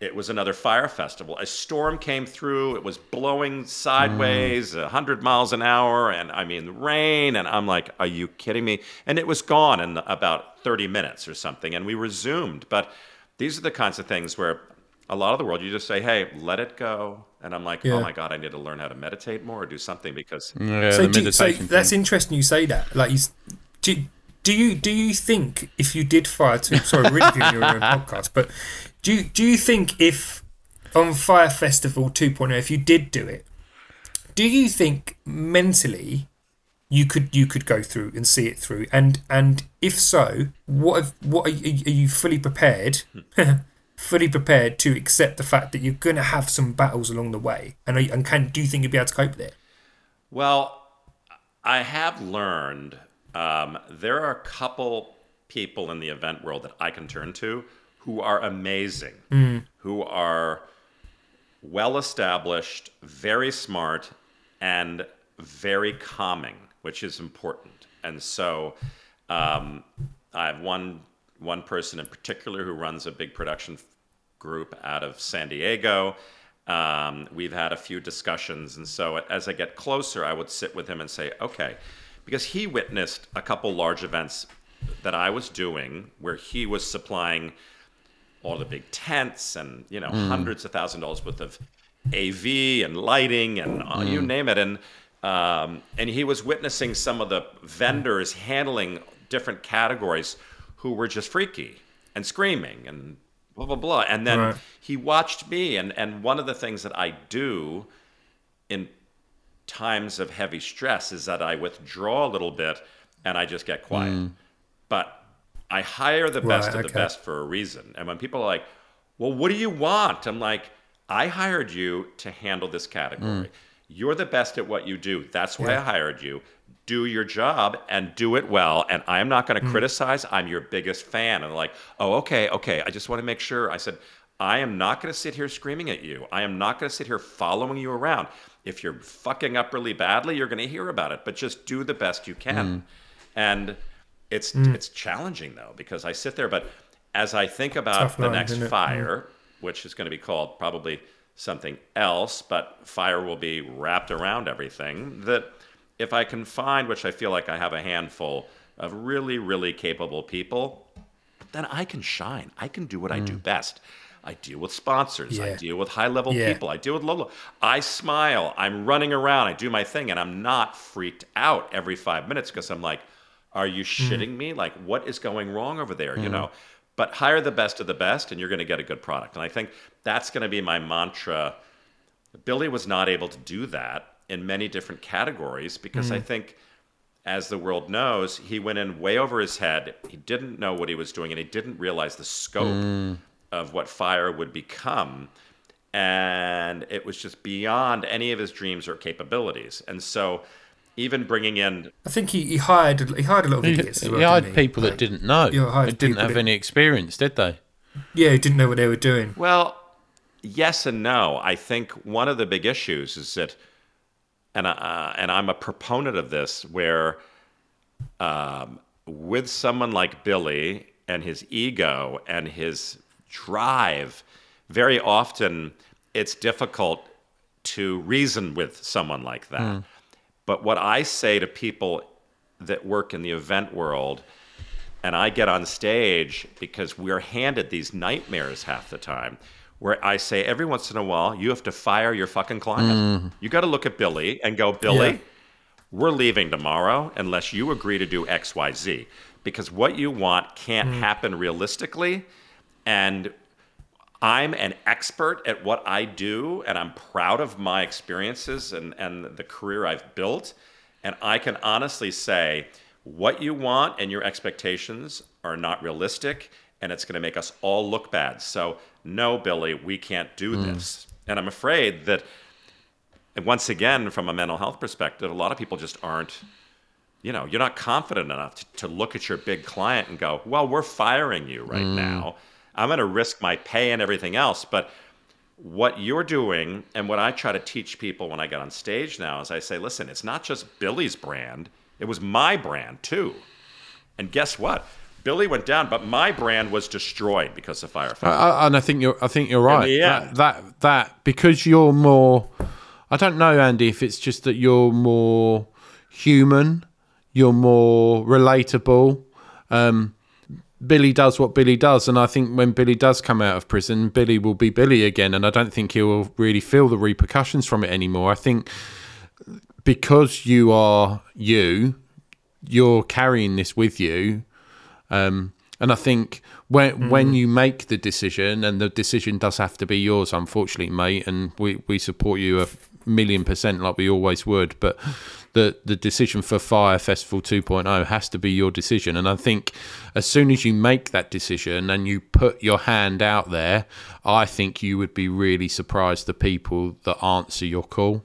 it was another Fyre festival. A storm came through. It was blowing sideways, mm. a 100 miles an hour, and I mean, rain. And I'm like, are you kidding me? And it was gone in about 30 minutes or something, and we resumed. But these are the kinds of things where a lot of the world, you just say, hey, let it go. And I'm like, oh Yeah. oh my God, I need to learn how to meditate more or do something because Yeah, so, the do, so that's thing. interesting you say that. Like, you, do, do you do you think if you did Fyre to sorry, we're interviewing your own podcast, but do you, do you think if on Fyre Festival 2.0, if you did do it, do you think mentally you could you could go through and see it through? And and if so, what have, what are you, are you fully prepared? fully prepared to accept the fact that you're going to have some battles along the way, and are and can do you think you'd be able to cope with it? Well, I have learned um, there are a couple people in the event world that I can turn to who are amazing, who are well established, very smart, and very calming, which is important. And so um, I have one one person in particular who runs a big production group out of San Diego. Um, we've had a few discussions, and so as I get closer, I would sit with him and say, "Okay," because he witnessed a couple large events that I was doing where he was supplying all the big tents and you know hundreds of thousand dollars worth of AV and lighting and uh, you name it. And um, and he was witnessing some of the vendors handling different categories who were just freaky and screaming and blah blah blah. And then Right. he watched me, and and one of the things that I do in times of heavy stress is that I withdraw a little bit and I just get quiet. Mm. But I hire the best Right, of the okay. best for a reason. And when people are like, well, what do you want? I'm like, I hired you to handle this category. Mm. You're the best at what you do. That's why I hired you. Do your job and do it well. And I'm not going to mm. criticize. I'm your biggest fan. And like, oh, okay, okay. I just want to make sure. I said, I am not going to sit here screaming at you. I am not going to sit here following you around. If you're fucking up really badly, you're going to hear about it. But just do the best you can. Mm. And it's mm. it's challenging though because I sit there. But as I think about Tough the line, next isn't Fyre, which is going to be called probably something else, but Fyre will be wrapped around everything. That if I can find, which I feel like I have a handful of really, really capable people, then I can shine. I can do what I do mm. best. I deal with sponsors. I Mm. Deal with high level Yeah. people. I deal with low level. I smile. I'm running around. I do my thing, and I'm not freaked out every five minutes because I'm like, "Are you Mm. shitting me? Like, what is going wrong over there?" You know. But hire the best of the best, and you're going to get a good product. And I think that's going to be my mantra. Billy was not able to do that in many different categories because I think as the world knows, he went in way over his head. He didn't know what he was doing, and he didn't realize the scope of what Fyre would become. And it was just beyond any of his dreams or capabilities. And so, even bringing in, I think he, he hired he hired a lot of He, idiots. as well, he hired he? people that didn't know. you hired didn't have that- any experience, did they? Yeah, who didn't know what they were doing. well, yes and no. I think one of the big issues is that, and uh, and I'm a proponent of this, where um, with someone like Billy and his ego and his drive, very often it's difficult to reason with someone like that. Hmm. But what I say to people that work in the event world, and I get on stage because we're handed these nightmares half the time, where I say every once in a while, you have to fire your fucking client. Mm. You got to look at Billy and go, Billy, Yeah. we're leaving tomorrow unless you agree to do XYZ. Because what you want can't hmm. happen realistically. And I'm an expert at what I do, and I'm proud of my experiences and, and the career I've built. And I can honestly say what you want and your expectations are not realistic, and it's going to make us all look bad. So, no, Billy, we can't do hmm. this. And I'm afraid that, once again, from a mental health perspective, a lot of people just aren't you know, you're not confident enough to, to look at your big client and go, well, we're firing you right hmm. now. I'm going to risk my pay and everything else. But what you're doing and what I try to teach people when I get on stage now is I say, listen, it's not just Billy's brand, it was my brand too. And guess what? Billy went down, but my brand was destroyed because of Fyre I- and I think you're. I think you're right. That, that that because you're more. I don't know, Andy, if it's just that you're more human, you're more relatable. Um, Billy does what Billy does, and I think when Billy does come out of prison, Billy will be Billy again, and I don't think he'll really feel the repercussions from it anymore. I think because you are you, you're carrying this with you. Um, and I think when when you make the decision, and the decision does have to be yours, unfortunately, mate, and we, we support you a million percent like we always would, but the the decision for Fyre Festival 2.0 has to be your decision. And I think as soon as you make that decision and you put your hand out there, I think you would be really surprised the people that answer your call.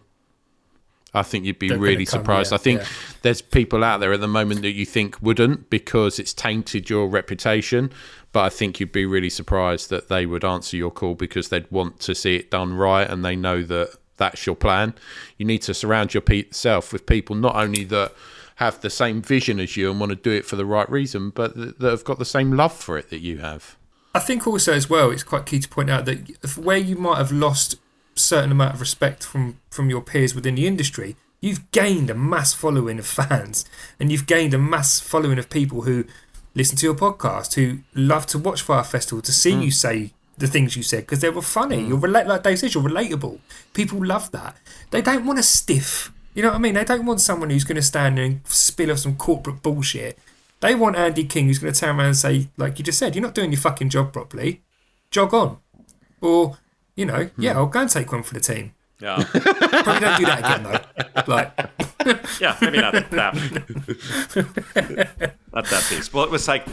I think you'd be They're really come, surprised. yeah, I think yeah. there's people out there at the moment that you think wouldn't because it's tainted your reputation. But I think you'd be really surprised that they would answer your call because they'd want to see it done right and they know that that's your plan. You need to surround yourself with people not only that have the same vision as you and want to do it for the right reason, but that have got the same love for it that you have. I think also as well, it's quite key to point out that where you might have lost certain amount of respect from from your peers within the industry, you've gained a mass following of fans, and you've gained a mass following of people who listen to your podcast, who love to watch Fyre Festival, to see hmm. you say the things you said because they were funny. Mm. You're relate like Dave says, you're relatable. People love that. They don't want a stiff. You know what I mean? They don't want someone who's going to stand there and spill off some corporate bullshit. They want Andy King who's going to turn around and say, like you just said, you're not doing your fucking job properly. Jog on, or you know, mm. yeah, I'll go and take one for the team. Yeah, Probably don't do that again though. Like, yeah, maybe not that. not that piece. Well, it was like,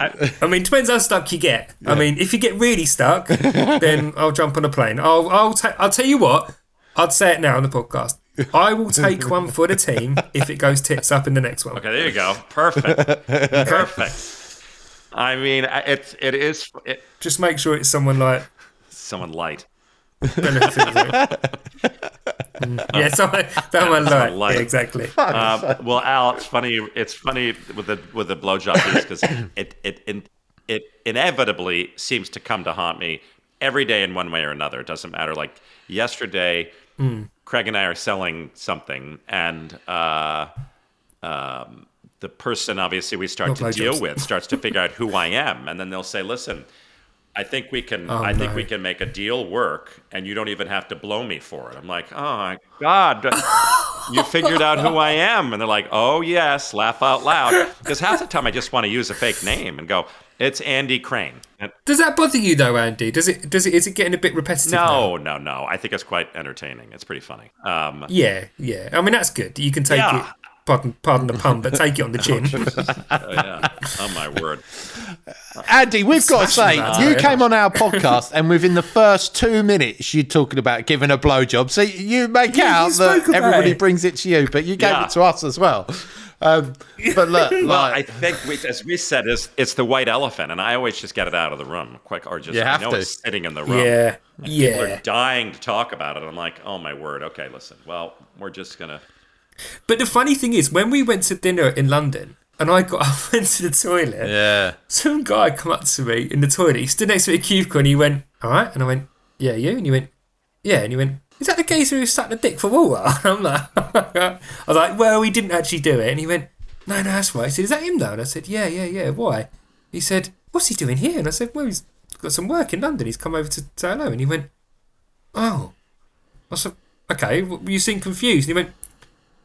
I, I mean, depends how stuck you get. I mean, if you get really stuck, then I'll jump on a plane. I'll I'll ta- I'll tell you what. I'd say it now on the podcast. I will take one for the team if it goes tits up in the next one. okay, there you go. Perfect. Perfect. I mean, it's it is it, Just make sure it's someone like someone light. Bella Fitzgerald. Mm, yeah, someone, someone like light. yeah, exactly. Um, well, Al, it's funny. It's funny with the with the blowjob piece because it it it it inevitably seems to come to haunt me every day in one way or another. It doesn't matter. Like yesterday, Craig and I are selling something, and uh, um, the person obviously we start No to deal blowjobs. with starts to figure out who I am, and then they'll say, "Listen." I think we can. I think no. we can make a deal work, and you don't even have to blow me for it. I'm like, oh my god, you figured out who I am, and they're like, oh yes, laugh out loud. Because half the time I just want to use a fake name and go, it's Andy Crane. And Does that bother you though, Andy? Does it? Does it? Is it getting a bit repetitive? now? no, no, no. I think it's quite entertaining. It's pretty funny. Um, Yeah, yeah. I mean, that's good. You can take Yeah. it. Pardon, pardon the pun, but take it on the chin. oh, yeah. Oh my word. Andy, we've got to say, that, you yeah. came on our podcast, and within the first two minutes, you're talking about giving a blowjob. So you make Yeah, out you that everybody it. brings it to you, but you gave Yeah. it to us as well. Um, but look, Well, I think, we, as we said, it's, it's the white elephant, and I always just get it out of the room quick, or just You I know to. it's sitting in the room. Yeah, People yeah. are dying to talk about it. I'm like, oh my word. Okay, listen. Well, we're just gonna. But the funny thing is, when we went to dinner in London, and I got up into the toilet, yeah. some guy come up to me in the toilet. He stood next to me at a cubicle, and he went, "All right," and I went, "Yeah, you," and he went, "Yeah," and he went. Is that the geezer who sucked the dick for water? I'm like, I was like, well, he didn't actually do it. And he went, no, no, that's right. He said, is that him though? And I said, yeah, yeah, yeah. Why? He said, what's he doing here? And I said, well, he's got some work in London. He's come over to say hello. And he went, oh. I said, okay. Well, you seem confused. And he went,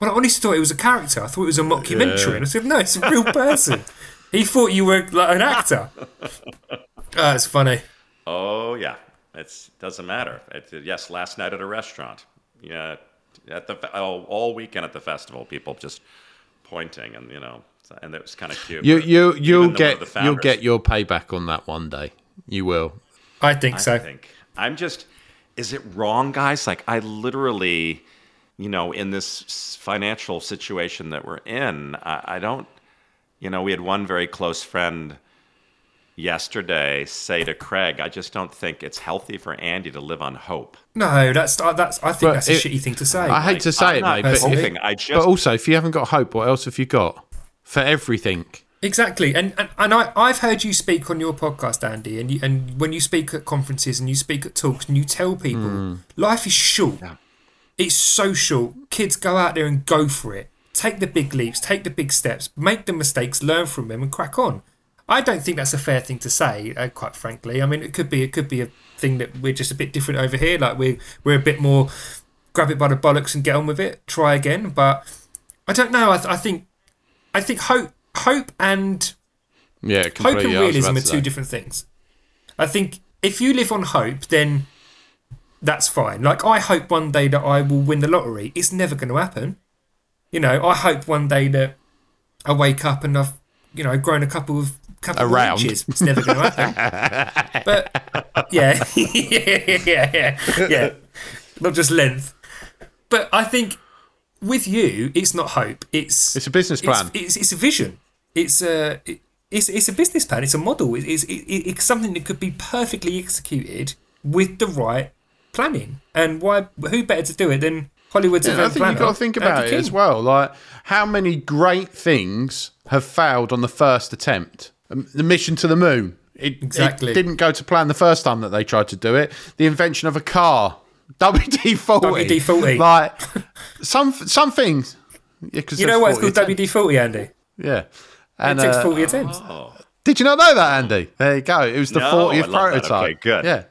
well, I honestly thought it was a character. I thought it was a mockumentary. And I said, no, it's a real person. he thought you were like an actor. Oh, it's funny. Oh yeah, It doesn't matter. It, yes, last night at a restaurant. Yeah, at the fe- all, all weekend at the festival, people just pointing and you know, and it was kind of cute. You you you'll though get the you'll get your payback on that one day. You will. I think I so. I think I'm just. Is it wrong, guys? Like I literally, you know, in this financial situation that we're in, I, I don't. You know, we had one very close friend yesterday say to Craig, "I just don't think it's healthy for Andy to live on hope." No, that's uh, that's. I think But that's a shitty thing to say. I hate to say I'm it, mate, but, hoping. I just but also if you haven't got hope, what else have you got for everything? Exactly, and and, and I, I've heard you speak on your podcast, Andy, and you, and when you speak at conferences and you speak at talks and you tell people life is short. It's social. Kids go out there and go for it. Take the big leaps, take the big steps, make the mistakes, learn from them, and crack on. I don't think that's a fair thing to say, uh, quite frankly. I mean, it could be it could be a thing that we're just a bit different over here. Like we're we're a bit more grab it by the bollocks and get on with it, try again. But I don't know. I, th- I think I think hope hope and Yeah, hope and realism are two different things. I think if you live on hope, then that's fine. Like I hope one day that I will win the lottery. It's never going to happen. You know, I hope one day that I wake up and I've you know grown a couple of couple Around. of inches. It's never going to happen. but yeah, yeah, yeah, yeah, yeah. Not just length. But I think with you, it's not hope. It's It's a business plan. It's, it's, it's a vision. It's a it- it's, it's a business plan. It's a model. It's, it's, it, it's something that could be perfectly executed with the right planning. And why? Who better to do it than Hollywood's Yeah, I think planner? you've got to think about it as well. Like, how many great things have failed on the first attempt? Um, The mission to the moon. It, Exactly. it didn't go to plan the first time that they tried to do it. The invention of a car, WD forty, WD-40. Like some some things. Yeah, 'cause You know why it's called WD forty, Andy? Yeah, It and takes uh, forty attempts. oh, Did you not know that, Andy? There you go. It was the No, I 40th love that. prototype. Okay, good. Yeah.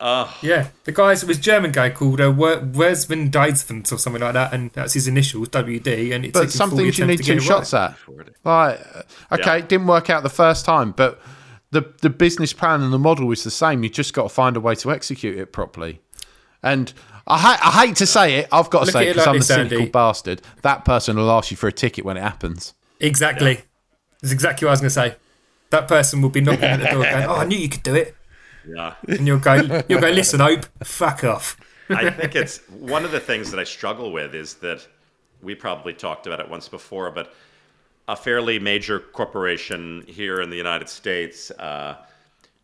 Yeah, the guys it was a German guy called uh, Wer- Wersman Deidsvent or something like that, and that's his initials, WD. And it But took him some 40 things you need two shots right. at. Like, okay, Yeah. it didn't work out the first time, but the the business plan and the model is the same. You just got to find a way to execute it properly. And I, ha- I hate to say it, I've got to Look say it it because like I'm a cynical Andy. bastard. That person will ask you for a ticket when it happens. Exactly. That's exactly what I was going to say. That person will be knocking at the door going, "Oh, I knew you could do it," Yeah. and you'll go, "You'll go, listen, Hope, fuck off." I think it's one of the things that I struggle with is that we probably talked about it once before, but a fairly major corporation here in the United States, uh,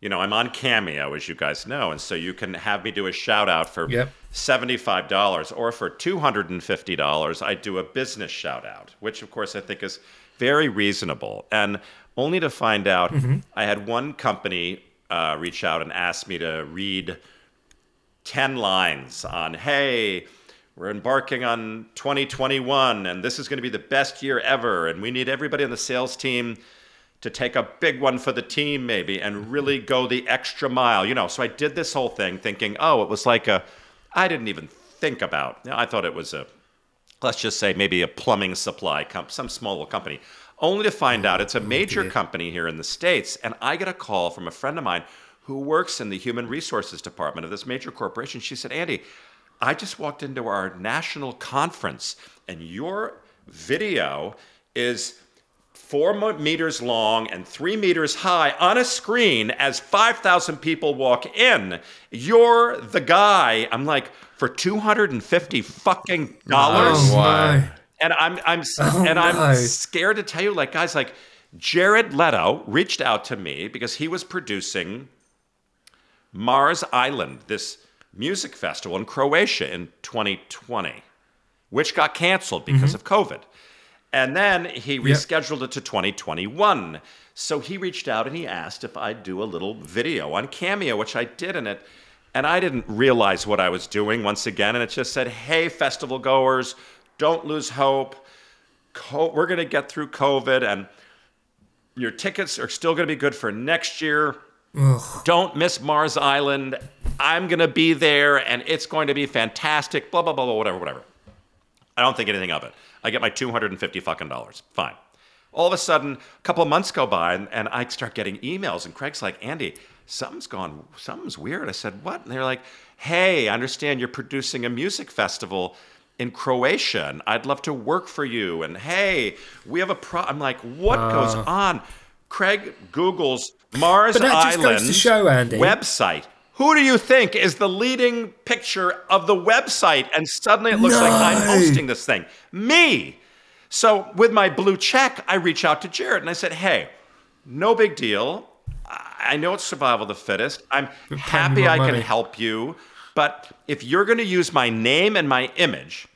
you know, I'm on Cameo, as you guys know, and so you can have me do a shout out for Yep. $75 or for $250, I do a business shout out, which of course I think is very reasonable. And only to find out, I had one company uh, reach out and ask me to read 10 lines on, hey, we're embarking on 2021 and this is going to be the best year ever. And we need everybody on the sales team to take a big one for the team, maybe, and really go the extra mile. You know, so I did this whole thing thinking, oh, it was like a, I didn't even think about. You know, I thought it was a, let's just say maybe a plumbing supply comp, some small little company, only to find out it's a major company here in the states. And I get a call from a friend of mine who works in the human resources department of this major corporation. She said, Andy, I just walked into our national conference, and your video is four meters long and three meters high on a screen as 5,000 people walk in. You're the guy. I'm like, for 250 fucking oh, dollars? Oh, no. And I'm I'm Oh, and I'm scared to tell you, like guys, like Jared Leto reached out to me because he was producing Mars Island, this music festival in Croatia in 2020, which got canceled because mm-hmm. of COVID. And then he rescheduled it to 2021. So he reached out and he asked if I'd do a little video on Cameo, which I did in it. And I didn't realize what I was doing once again. And it just said, hey, festival goers, don't lose hope. Co- we're going to get through COVID and your tickets are still going to be good for next year. Don't miss Mars Island. I'm going to be there and it's going to be fantastic. Blah, blah, blah, blah, whatever, whatever. I don't think anything of it. I get my 250 fucking dollars. Fine. All of a sudden, a couple of months go by and, and I start getting emails and Craig's like, Andy, something's gone, something's weird. I said, what? And they're like, hey, I understand you're producing a music festival in Croatia and I'd love to work for you. And hey, we have a pro. I'm like, what ah. goes on? Craig Googles Mars But that just Island show, Andy. website. Who do you think is the leading picture of the website? And suddenly it looks like I'm No. hosting this thing. Me. So with my blue check, I reach out to Jared and I said, hey, no big deal. I know it's survival of the fittest. I'm happy I can money." help you. But if you're going to use my name and my image,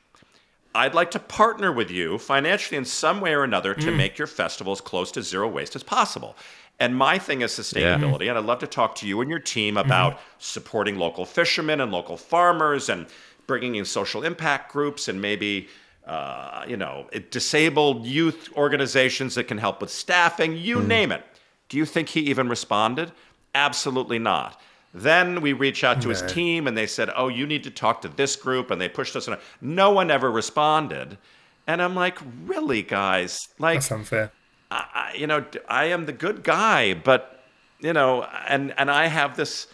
I'd like to partner with you financially in some way or another to mm. make your festival as close to zero waste as possible. And my thing is sustainability. And I'd love to talk to you and your team mm-hmm. about supporting local fishermen and local farmers and bringing in social impact groups and maybe, uh, you know, disabled youth organizations that can help with staffing, you mm. name it. Do you think he even responded? Absolutely not. Then we reach out to his team and they said, "Oh, you need to talk to this group," and they pushed us. In. No one ever responded, and I'm like, "Really, guys? Like, That's unfair. I, I- you know, I am the good guy, but you know, and and I have this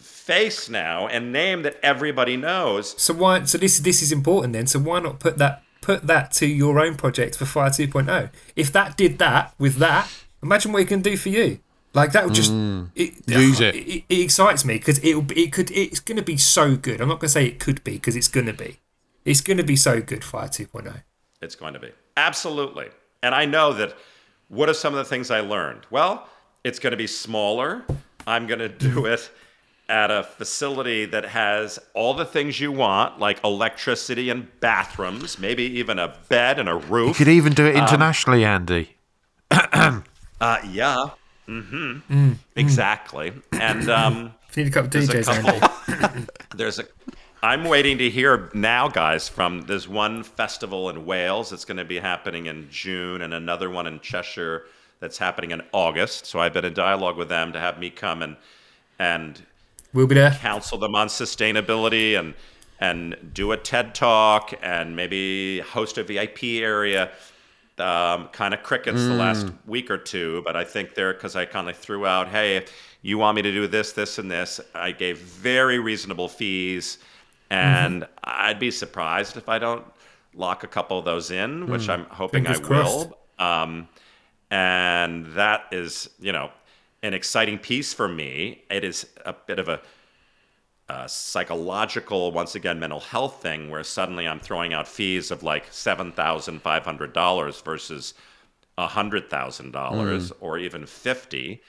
face now and name that everybody knows. So why? So this this is important then. So why not put that put that to your own project for Fyre 2.0? If that did that with that, imagine what it can do for you. Like that would just mm. it, Use uh, it. It, it excites me because it will it could it's going to be so good. I'm not going to say it could be because it's going to be. It's going to be so good. Fyre oh. 2.0. It's going to be absolutely, and I know that. What are some of the things I learned? Well, it's going to be smaller. I'm going to do mm-hmm. it at a facility that has all the things you want, like electricity and bathrooms, maybe even a bed and a roof. You could even do it um, internationally, Andy. Uh, yeah. Mm-hmm. Exactly. And um, need a couple DJs. A couple, there's a. I'm waiting to hear now, guys, from there's one festival in Wales that's going to be happening in June, and another one in Cheshire that's happening in August. So I've been in dialogue with them to have me come and and We'll be there. counsel them on sustainability and and do a TED talk and maybe host a VIP area. Um, kind of crickets the last week or two, but I think they're because I kind of threw out, hey, you want me to do this, this, and this, I gave very reasonable fees, and I'd be surprised if I don't lock a couple of those in, which I'm hoping Fingers I will. Um, and that is, you know, an exciting piece for me. It is a bit of a, a psychological, once again, mental health thing where suddenly I'm throwing out fees of like $7,500 versus $100,000 hmm. or even 50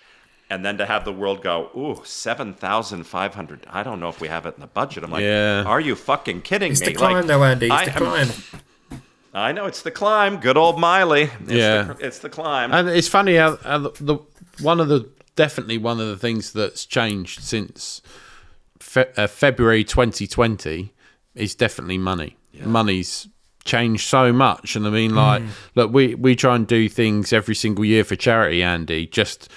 and then to have the world go, ooh, 7,500. I don't know if we have it in the budget. I'm like, Yeah. are you fucking kidding It's me? decline Like, though, Andy. It's I am- decline. I know it's the climb. Good old Miley. It's Yeah. The, it's the climb. And it's funny how, how the, the one of the definitely one of the things that's changed since fe- uh, February 2020 is definitely money. Money's changed so much, and I mean, like, look, we we try and do things every single year for charity, Andy. Just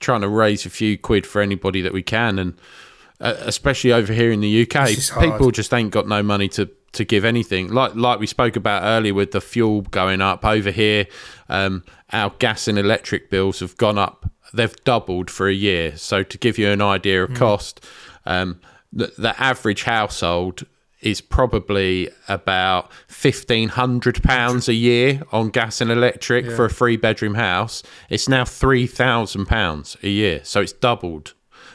trying to raise a few quid for anybody that we can, and uh, especially over here in the UK, people just ain't got no money to to give anything. Like like we spoke about earlier with the fuel going up over here, um, our gas and electric bills have gone up. They've doubled for a year. So to give you an idea of Mm. cost, um, the, the average household is probably about fifteen hundred pounds a year on gas and electric for a three bedroom house. It's now three thousand pounds a year, so it's doubled,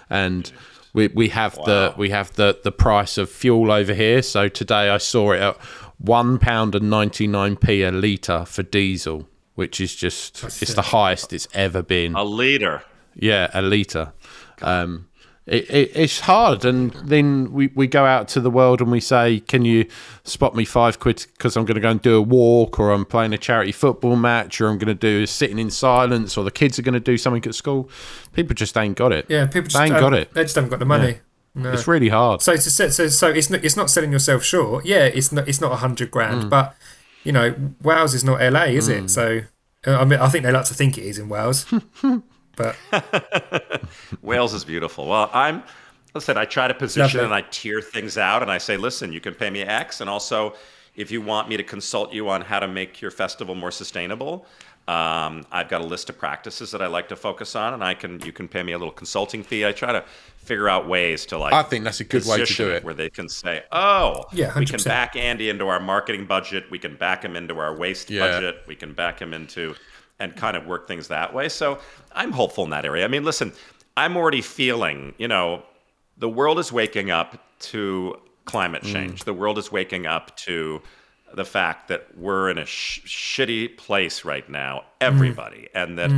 and we we have the we have the the price of fuel over here. So today I saw it at one pound and ninety nine p a litre for diesel, which is just it's the highest it's ever been. a liter, Yeah, a litre. Um, it, it, it's hard, and then we, we go out to the world and we say, "Can you spot me five quid because I'm going to go and do a walk, or I'm playing a charity football match, or I'm going to do sitting in silence, or the kids are going to do something at school." People just ain't got it. Yeah, people just they ain't got it. They just haven't got the money. No. It's really hard. So to set, so so it's not it's not selling yourself short. Yeah, it's not it's not a hundred grand, Mm. but you know Wales is not LA, is it? So I mean, I think they like to think it is in Wales, but Wales is beautiful. Well, I'm, listen, I try to position Lovely. and I tier things out and I say, listen, you can pay me X. And also, if you want me to consult you on how to make your festival more sustainable, um, I've got a list of practices that I like to focus on, and I can you can pay me a little consulting fee. I try to figure out ways to like. I think that's a good way to do it. where they can say, "Oh, Yeah, we can back Andy into our marketing budget. We can back him into our waste Yeah. budget. We can back him into and kind of work things that way." So I'm hopeful in that area. I mean, listen, I'm already feeling, you know, the world is waking up to climate Mm. change. The world is waking up to the fact that we're in a sh- shitty place right now, everybody, and that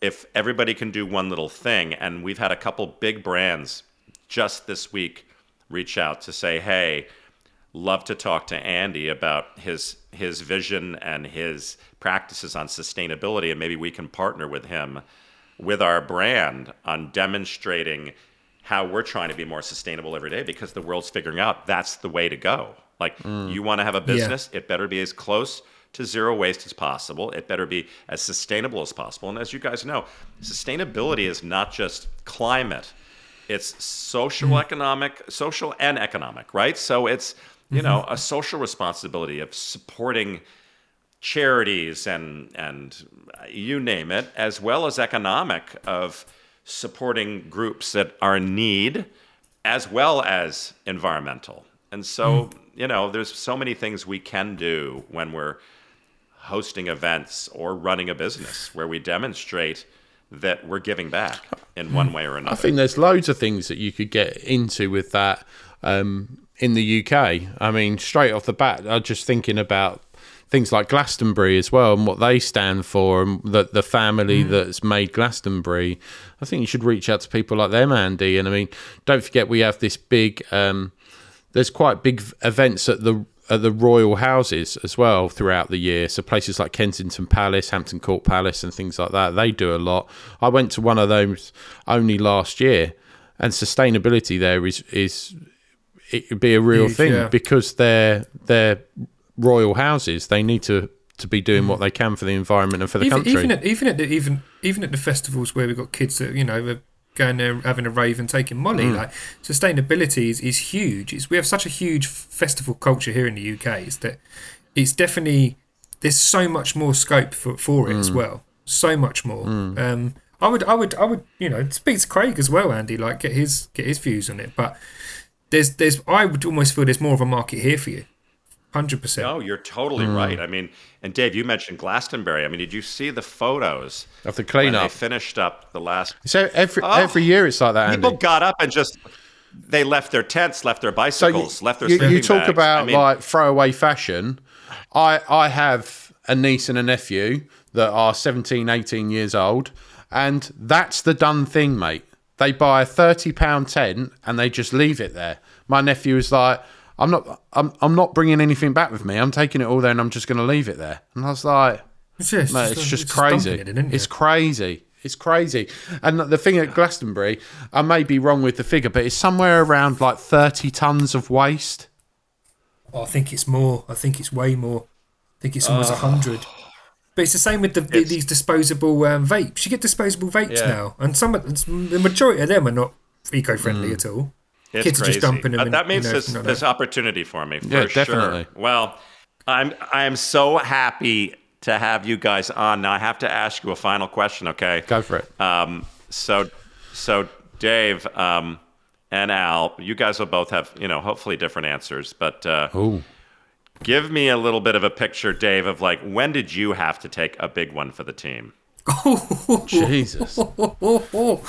if everybody can do one little thing, and we've had a couple big brands just this week reach out to say, "Hey, love to talk to Andy about his his vision and his practices on sustainability, and maybe we can partner with him with our brand on demonstrating how we're trying to be more sustainable every day because the world's figuring out that's the way to go. Like mm. you want to have a business, it better be as close to zero waste as possible. It better be as sustainable as possible. And as you guys know, sustainability is not just climate. It's social mm. economic, social and economic, right? So it's, you know, mm-hmm. a social responsibility of supporting charities and and you name it, as well as economic of supporting groups that are in need, as well as environmental. And so, mm. you know, there's so many things we can do when we're hosting events or running a business where we demonstrate that we're giving back in one mm. way or another. I think there's loads of things that you could get into with that um, in the UK. I mean, straight off the bat, I'm just thinking about things like Glastonbury as well and what they stand for and the, the family that's made Glastonbury. I think you should reach out to people like them, Andy. And I mean, don't forget we have this big. Um, there's quite big events at the at the royal houses as well throughout the year. So places like Kensington Palace, Hampton Court Palace, and things like that. They do a lot. I went to one of those only last year, and sustainability there is is it could be a real Huge, thing yeah. because they're they're royal houses. They need to to be doing what mm. they can for the environment and for the even country. even at, even at the, even even at the festivals where we've got kids that you know are going there having a rave and taking Molly, mm. like sustainability is, is huge. It's, we have such a huge festival culture here in the UK. Is that it's definitely there's so much more scope for, for it as mm. well. So much more. Um, I would I would I would you know speak to Craig as well, Andy. Like get his get his views on it. But there's there's I would almost feel there's more of a market here for you. Hundred percent. No, you're totally Hmm. right. I mean, and Dave, you mentioned Glastonbury. I mean, did you see the photos Of the when cleanup. they finished up the last? So every Oh. every year it's like that, Andy. People got up and just they left their tents, left their So you, bicycles, left their you, sleeping you talk bags. about I mean, like throwaway fashion. I I have a niece and a nephew that are 17, 18 years old, and that's the done thing, mate. They buy a thirty pound tent and they just leave it there. My nephew is like, I'm not, I'm, I'm not bringing anything back with me. I'm taking it all there and I'm just going to leave it there. And I was like, It's just, Mate, it's just dumping crazy. it in, it's crazy. It's crazy. And the thing at Glastonbury, I may be wrong with the figure, but it's somewhere around like 30 tons of waste. Oh, I think it's more. I think it's way more. I think it's almost a ah. hundred. But it's the same with the, the, these disposable um, vapes. You get disposable vapes Yeah. now, and some of the majority of them are not eco-friendly at all. It's Kids are crazy. just dumping them Uh, in- that means in there's, everything there's opportunity for me. For Yeah, sure. definitely. Well, I'm I am so happy to have you guys on. Now I have to ask you a final question. Okay. Go for it. Um, so, so Dave um, and Al, you guys will both have, you know, hopefully different answers. But uh, Oh, give me a little bit of a picture, Dave, of like when did you have to take a big one for the team? Oh Jesus.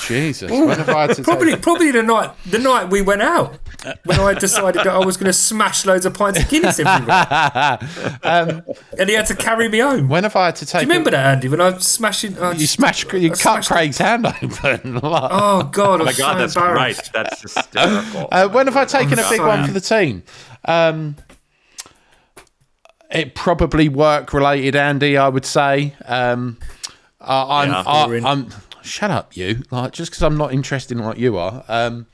Jesus. When have I to Probably, take... probably the night the night we went out when I decided that I was going to smash loads of pints of Guinness everywhere, Um, and he had to carry me home. When have I had to take... Do you remember that, Andy? When I was smashing, I You smashed... You cut smashed- Craig's hand open. Oh God! Oh my God, that's right. That's hysterical. Uh, when have I taken a big sorry. one for the team? Um, it probably work related, Andy. I would say. Um, I, I'm, Yeah. I'm. Shut up, you. Like just because I'm not interested in what you are. Um,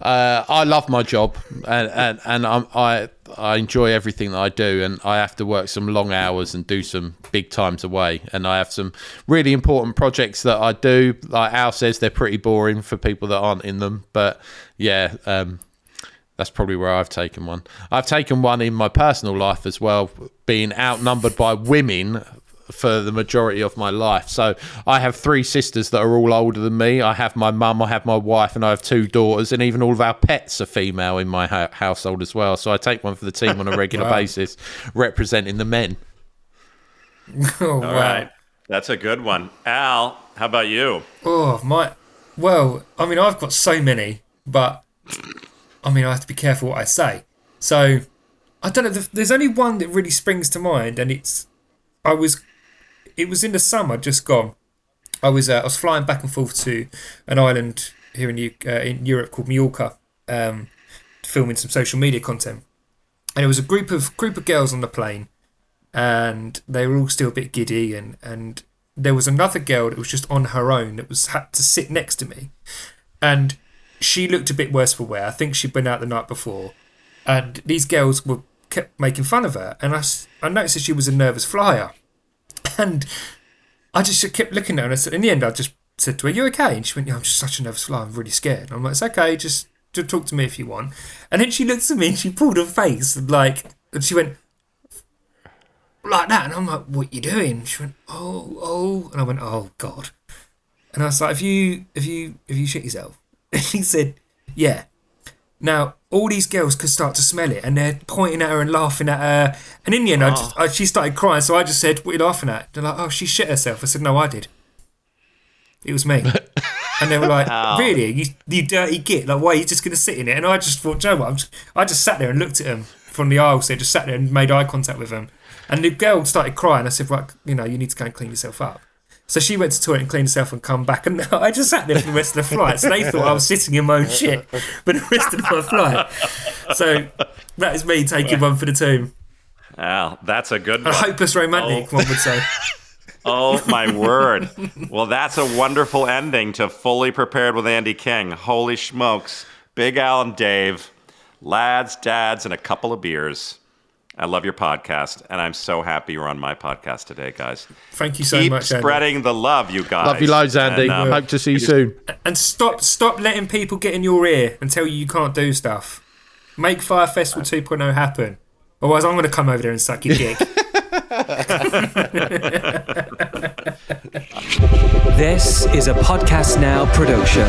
uh, I love my job, and and, and I'm, I I enjoy everything that I do, and I have to work some long hours and do some big times away, and I have some really important projects that I do. Like Al says, they're pretty boring for people that aren't in them, but yeah, um, that's probably where I've taken one. I've taken one in my personal life as well, being outnumbered by women for the majority of my life. So I have three sisters that are all older than me. I have my mum, I have my wife, and I have two daughters, and even all of our pets are female in my ha- household as well. So I take one for the team on a regular basis, representing the men. Oh, All wow. right. That's a good one. Al, how about you? Oh my! Well, I mean, I've got so many, but I mean, I have to be careful what I say. So I don't know. th- There's only one that really springs to mind, and it's I was it was in the summer just gone. I was uh, I was flying back and forth to an island here in U- uh, in Europe called Mallorca, um, filming some social media content, and it was a group of group of girls on the plane, and they were all still a bit giddy, and and there was another girl that was just on her own that was had to sit next to me, and she looked a bit worse for wear. I think she'd been out the night before, and these girls were kept making fun of her, and I, I noticed that she was a nervous flyer, and I just kept looking at her, and I said, in the end, I just said to her, "You okay?" And she went, "Yeah, I'm just such a nervous flyer. I'm really scared." And I'm like, "It's okay. Just, just talk to me if you want." And then she looked at me and she pulled her face like, and she went like that, and I'm like, "What you doing?" She went, "Oh, oh," and I went, "Oh God." And I was like, "Have you, have you, have you shit yourself?" And he said, "Yeah." Now all these girls could start to smell it, and they're pointing at her and laughing at her. And in the end, I just, ah. I, she started crying, so I just said, "What are you laughing at?" They're like, "Oh, she shit herself." I said, "No, I did. It was me." and they were like, ah. "Really? You, you dirty git? Like, why are you just gonna sit in it?" And I just thought, "Do you know what? I'm just, I just sat there and looked at them from the aisle. So I just sat there and made eye contact with them. And the girl started crying. I said, "Right, you know, you need to go and clean yourself up." So she went to the toilet and cleaned herself and come back, and I just sat there for the rest of the flight. So they thought I was sitting in my own shit for the rest of my flight. So that is me taking one for the team. Al, that's a good one. A one. hopeless romantic, oh. one would say. Oh my word. Well, that's a wonderful ending to Fully Prepared with Andy King. Holy smokes. Big Al and Dave, lads, dads, and a couple of beers. I love your podcast, and I'm so happy you're on my podcast today, guys. Thank you so Keep much, Keep spreading the love, you guys. Love you loads, Andy. And, um, Hope to see you soon. And stop stop letting people get in your ear and tell you you can't do stuff. Make Fyre Festival 2.0 happen. Otherwise, I'm going to come over there and suck your dick. This is a Podcast Now production.